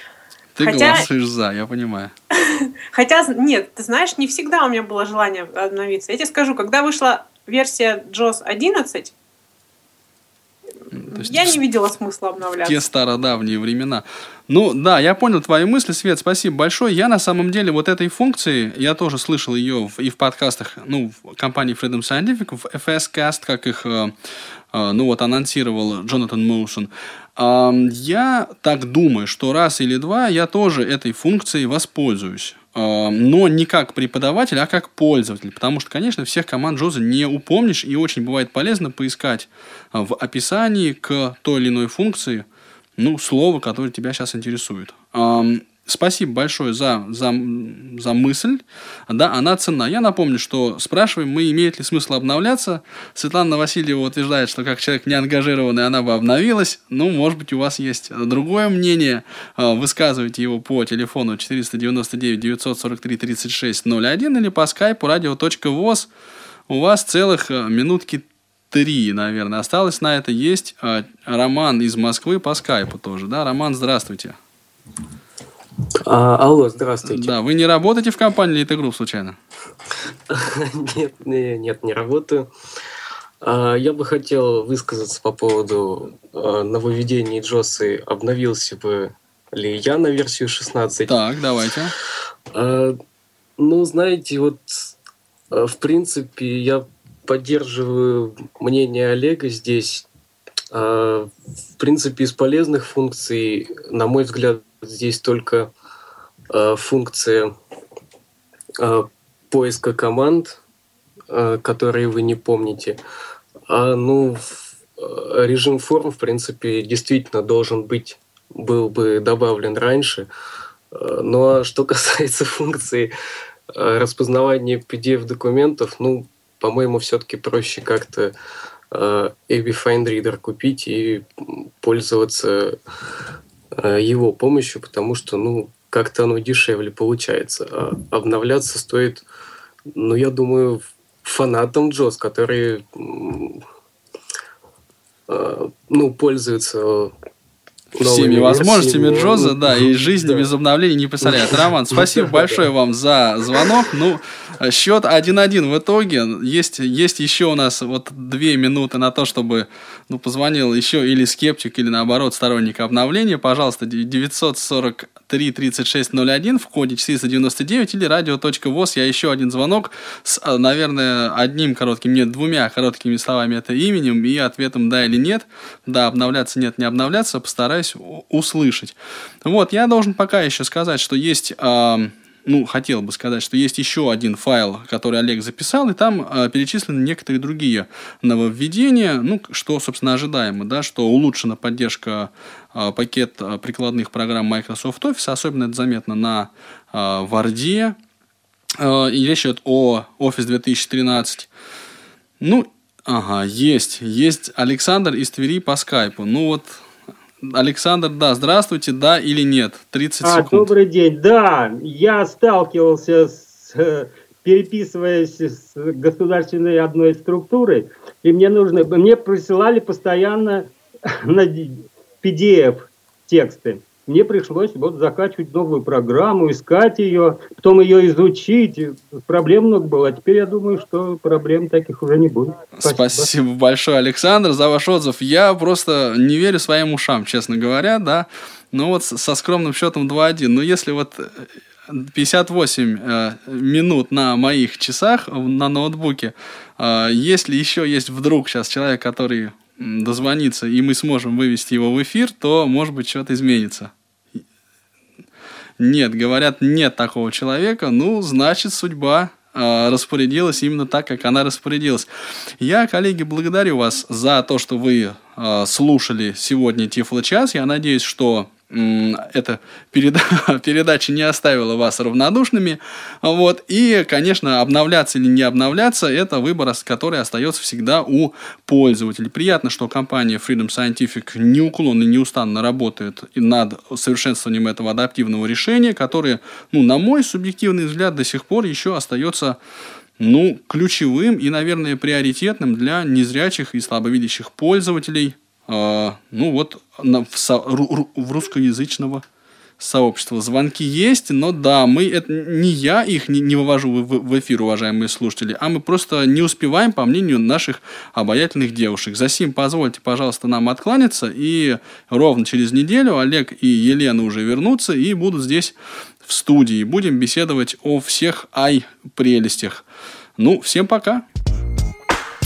Ты Хотя... голосуешь за, я понимаю. Хотя, нет, ты знаешь, не всегда у меня было желание обновиться. Я тебе скажу, когда вышла версия JOS 11, я не видела смысла обновляться. Те стародавние времена. Ну да, я понял твои мысли, Свет, спасибо большое. Я на самом деле вот этой функции, я тоже слышал ее и в подкастах, ну, в компании Freedom Scientific, в FS Cast, как их, э, э, ну вот, анонсировал Джонатан Моушен. Я так думаю, что раз или два я тоже этой функцией воспользуюсь. Но не как преподаватель, а как пользователь. Потому что, конечно, всех команд Джоза не упомнишь, и очень бывает полезно поискать в описании к той или иной функции ну, слово, которое тебя сейчас интересует. Спасибо большое за, за, за мысль. Да, она ценна. Я напомню, что спрашиваем мы, имеет ли смысл обновляться. Светлана Васильева утверждает, что как человек неангажированный, она бы обновилась. Ну, может быть, у вас есть другое мнение. А, высказывайте его по телефону 499 943 3601 или по скайпу radio.voz. У вас целых а, минутки три, наверное, осталось на это. Есть а, Роман из Москвы по скайпу тоже. Да, Роман, здравствуйте. А, алло, здравствуйте. Да, вы не работаете в компании Elite Group случайно? нет, нет, не работаю. А, я бы хотел высказаться по поводу а, нововведений Джосы. Обновился бы ли я на версию 16? Так, давайте. А, ну, знаете, вот в принципе я поддерживаю мнение Олега здесь. В принципе, из полезных функций, на мой взгляд, здесь только э, функция э, поиска команд, э, которые вы не помните. А ну, э, режим форм, в принципе, действительно должен быть, был бы добавлен раньше. Э, ну а что касается функции э, распознавания PDF-документов, ну, по-моему, все-таки проще как-то AB Find Reader купить и пользоваться его помощью, потому что, ну, как-то оно дешевле получается. А обновляться стоит, ну, я думаю, фанатам Джоз, которые, э, ну, пользуются всеми возможностями Джоза, да, и жизни без обновлений не представляет. Роман, спасибо большое вам за звонок. Ну, счет 1-1 в итоге. Есть, есть еще у нас вот две минуты на то, чтобы ну, позвонил еще или скептик, или наоборот сторонник обновления. Пожалуйста, 943 3601 в коде 499 или радио.воз. Я еще один звонок с, наверное, одним коротким, нет, двумя короткими словами это именем и ответом да или нет. Да, обновляться, нет, не обновляться. Постараюсь услышать. Вот, я должен пока еще сказать, что есть ну, хотел бы сказать, что есть еще один файл, который Олег записал, и там э, перечислены некоторые другие нововведения, ну, что, собственно, ожидаемо, да, что улучшена поддержка э, пакет прикладных программ Microsoft Office, особенно это заметно на э, Word, э, и речь идет о Office 2013. Ну, ага, есть, есть Александр из Твери по скайпу. Ну вот, Александр, да, здравствуйте, да или нет? 30 а, секунд. Добрый день, да, я сталкивался с э, переписываясь с государственной одной структурой, и мне нужно, мне присылали постоянно на PDF тексты мне пришлось вот закачивать новую программу, искать ее, потом ее изучить. Проблем много было. А теперь я думаю, что проблем таких уже не будет. Спасибо. Спасибо большое, Александр, за ваш отзыв. Я просто не верю своим ушам, честно говоря, да. Ну вот со скромным счетом 2-1. Но если вот 58 э, минут на моих часах на ноутбуке. Э, если еще есть вдруг сейчас человек, который дозвонится, и мы сможем вывести его в эфир, то, может быть, что-то изменится. Нет, говорят, нет такого человека, ну, значит, судьба э, распорядилась именно так, как она распорядилась. Я, коллеги, благодарю вас за то, что вы э, слушали сегодня Тифло час. Я надеюсь, что эта переда передача не оставила вас равнодушными. Вот. И, конечно, обновляться или не обновляться – это выбор, который остается всегда у пользователей. Приятно, что компания Freedom Scientific неуклонно и неустанно работает над совершенствованием этого адаптивного решения, которое, ну, на мой субъективный взгляд, до сих пор еще остается ну, ключевым и, наверное, приоритетным для незрячих и слабовидящих пользователей – ну вот в русскоязычного сообщества. Звонки есть, но да, мы это не я их не, не вывожу в, в эфир, уважаемые слушатели, а мы просто не успеваем, по мнению наших обаятельных девушек. За сим позвольте, пожалуйста, нам откланяться, и ровно через неделю Олег и Елена уже вернутся и будут здесь в студии. Будем беседовать о всех ай-прелестях. Ну, всем пока!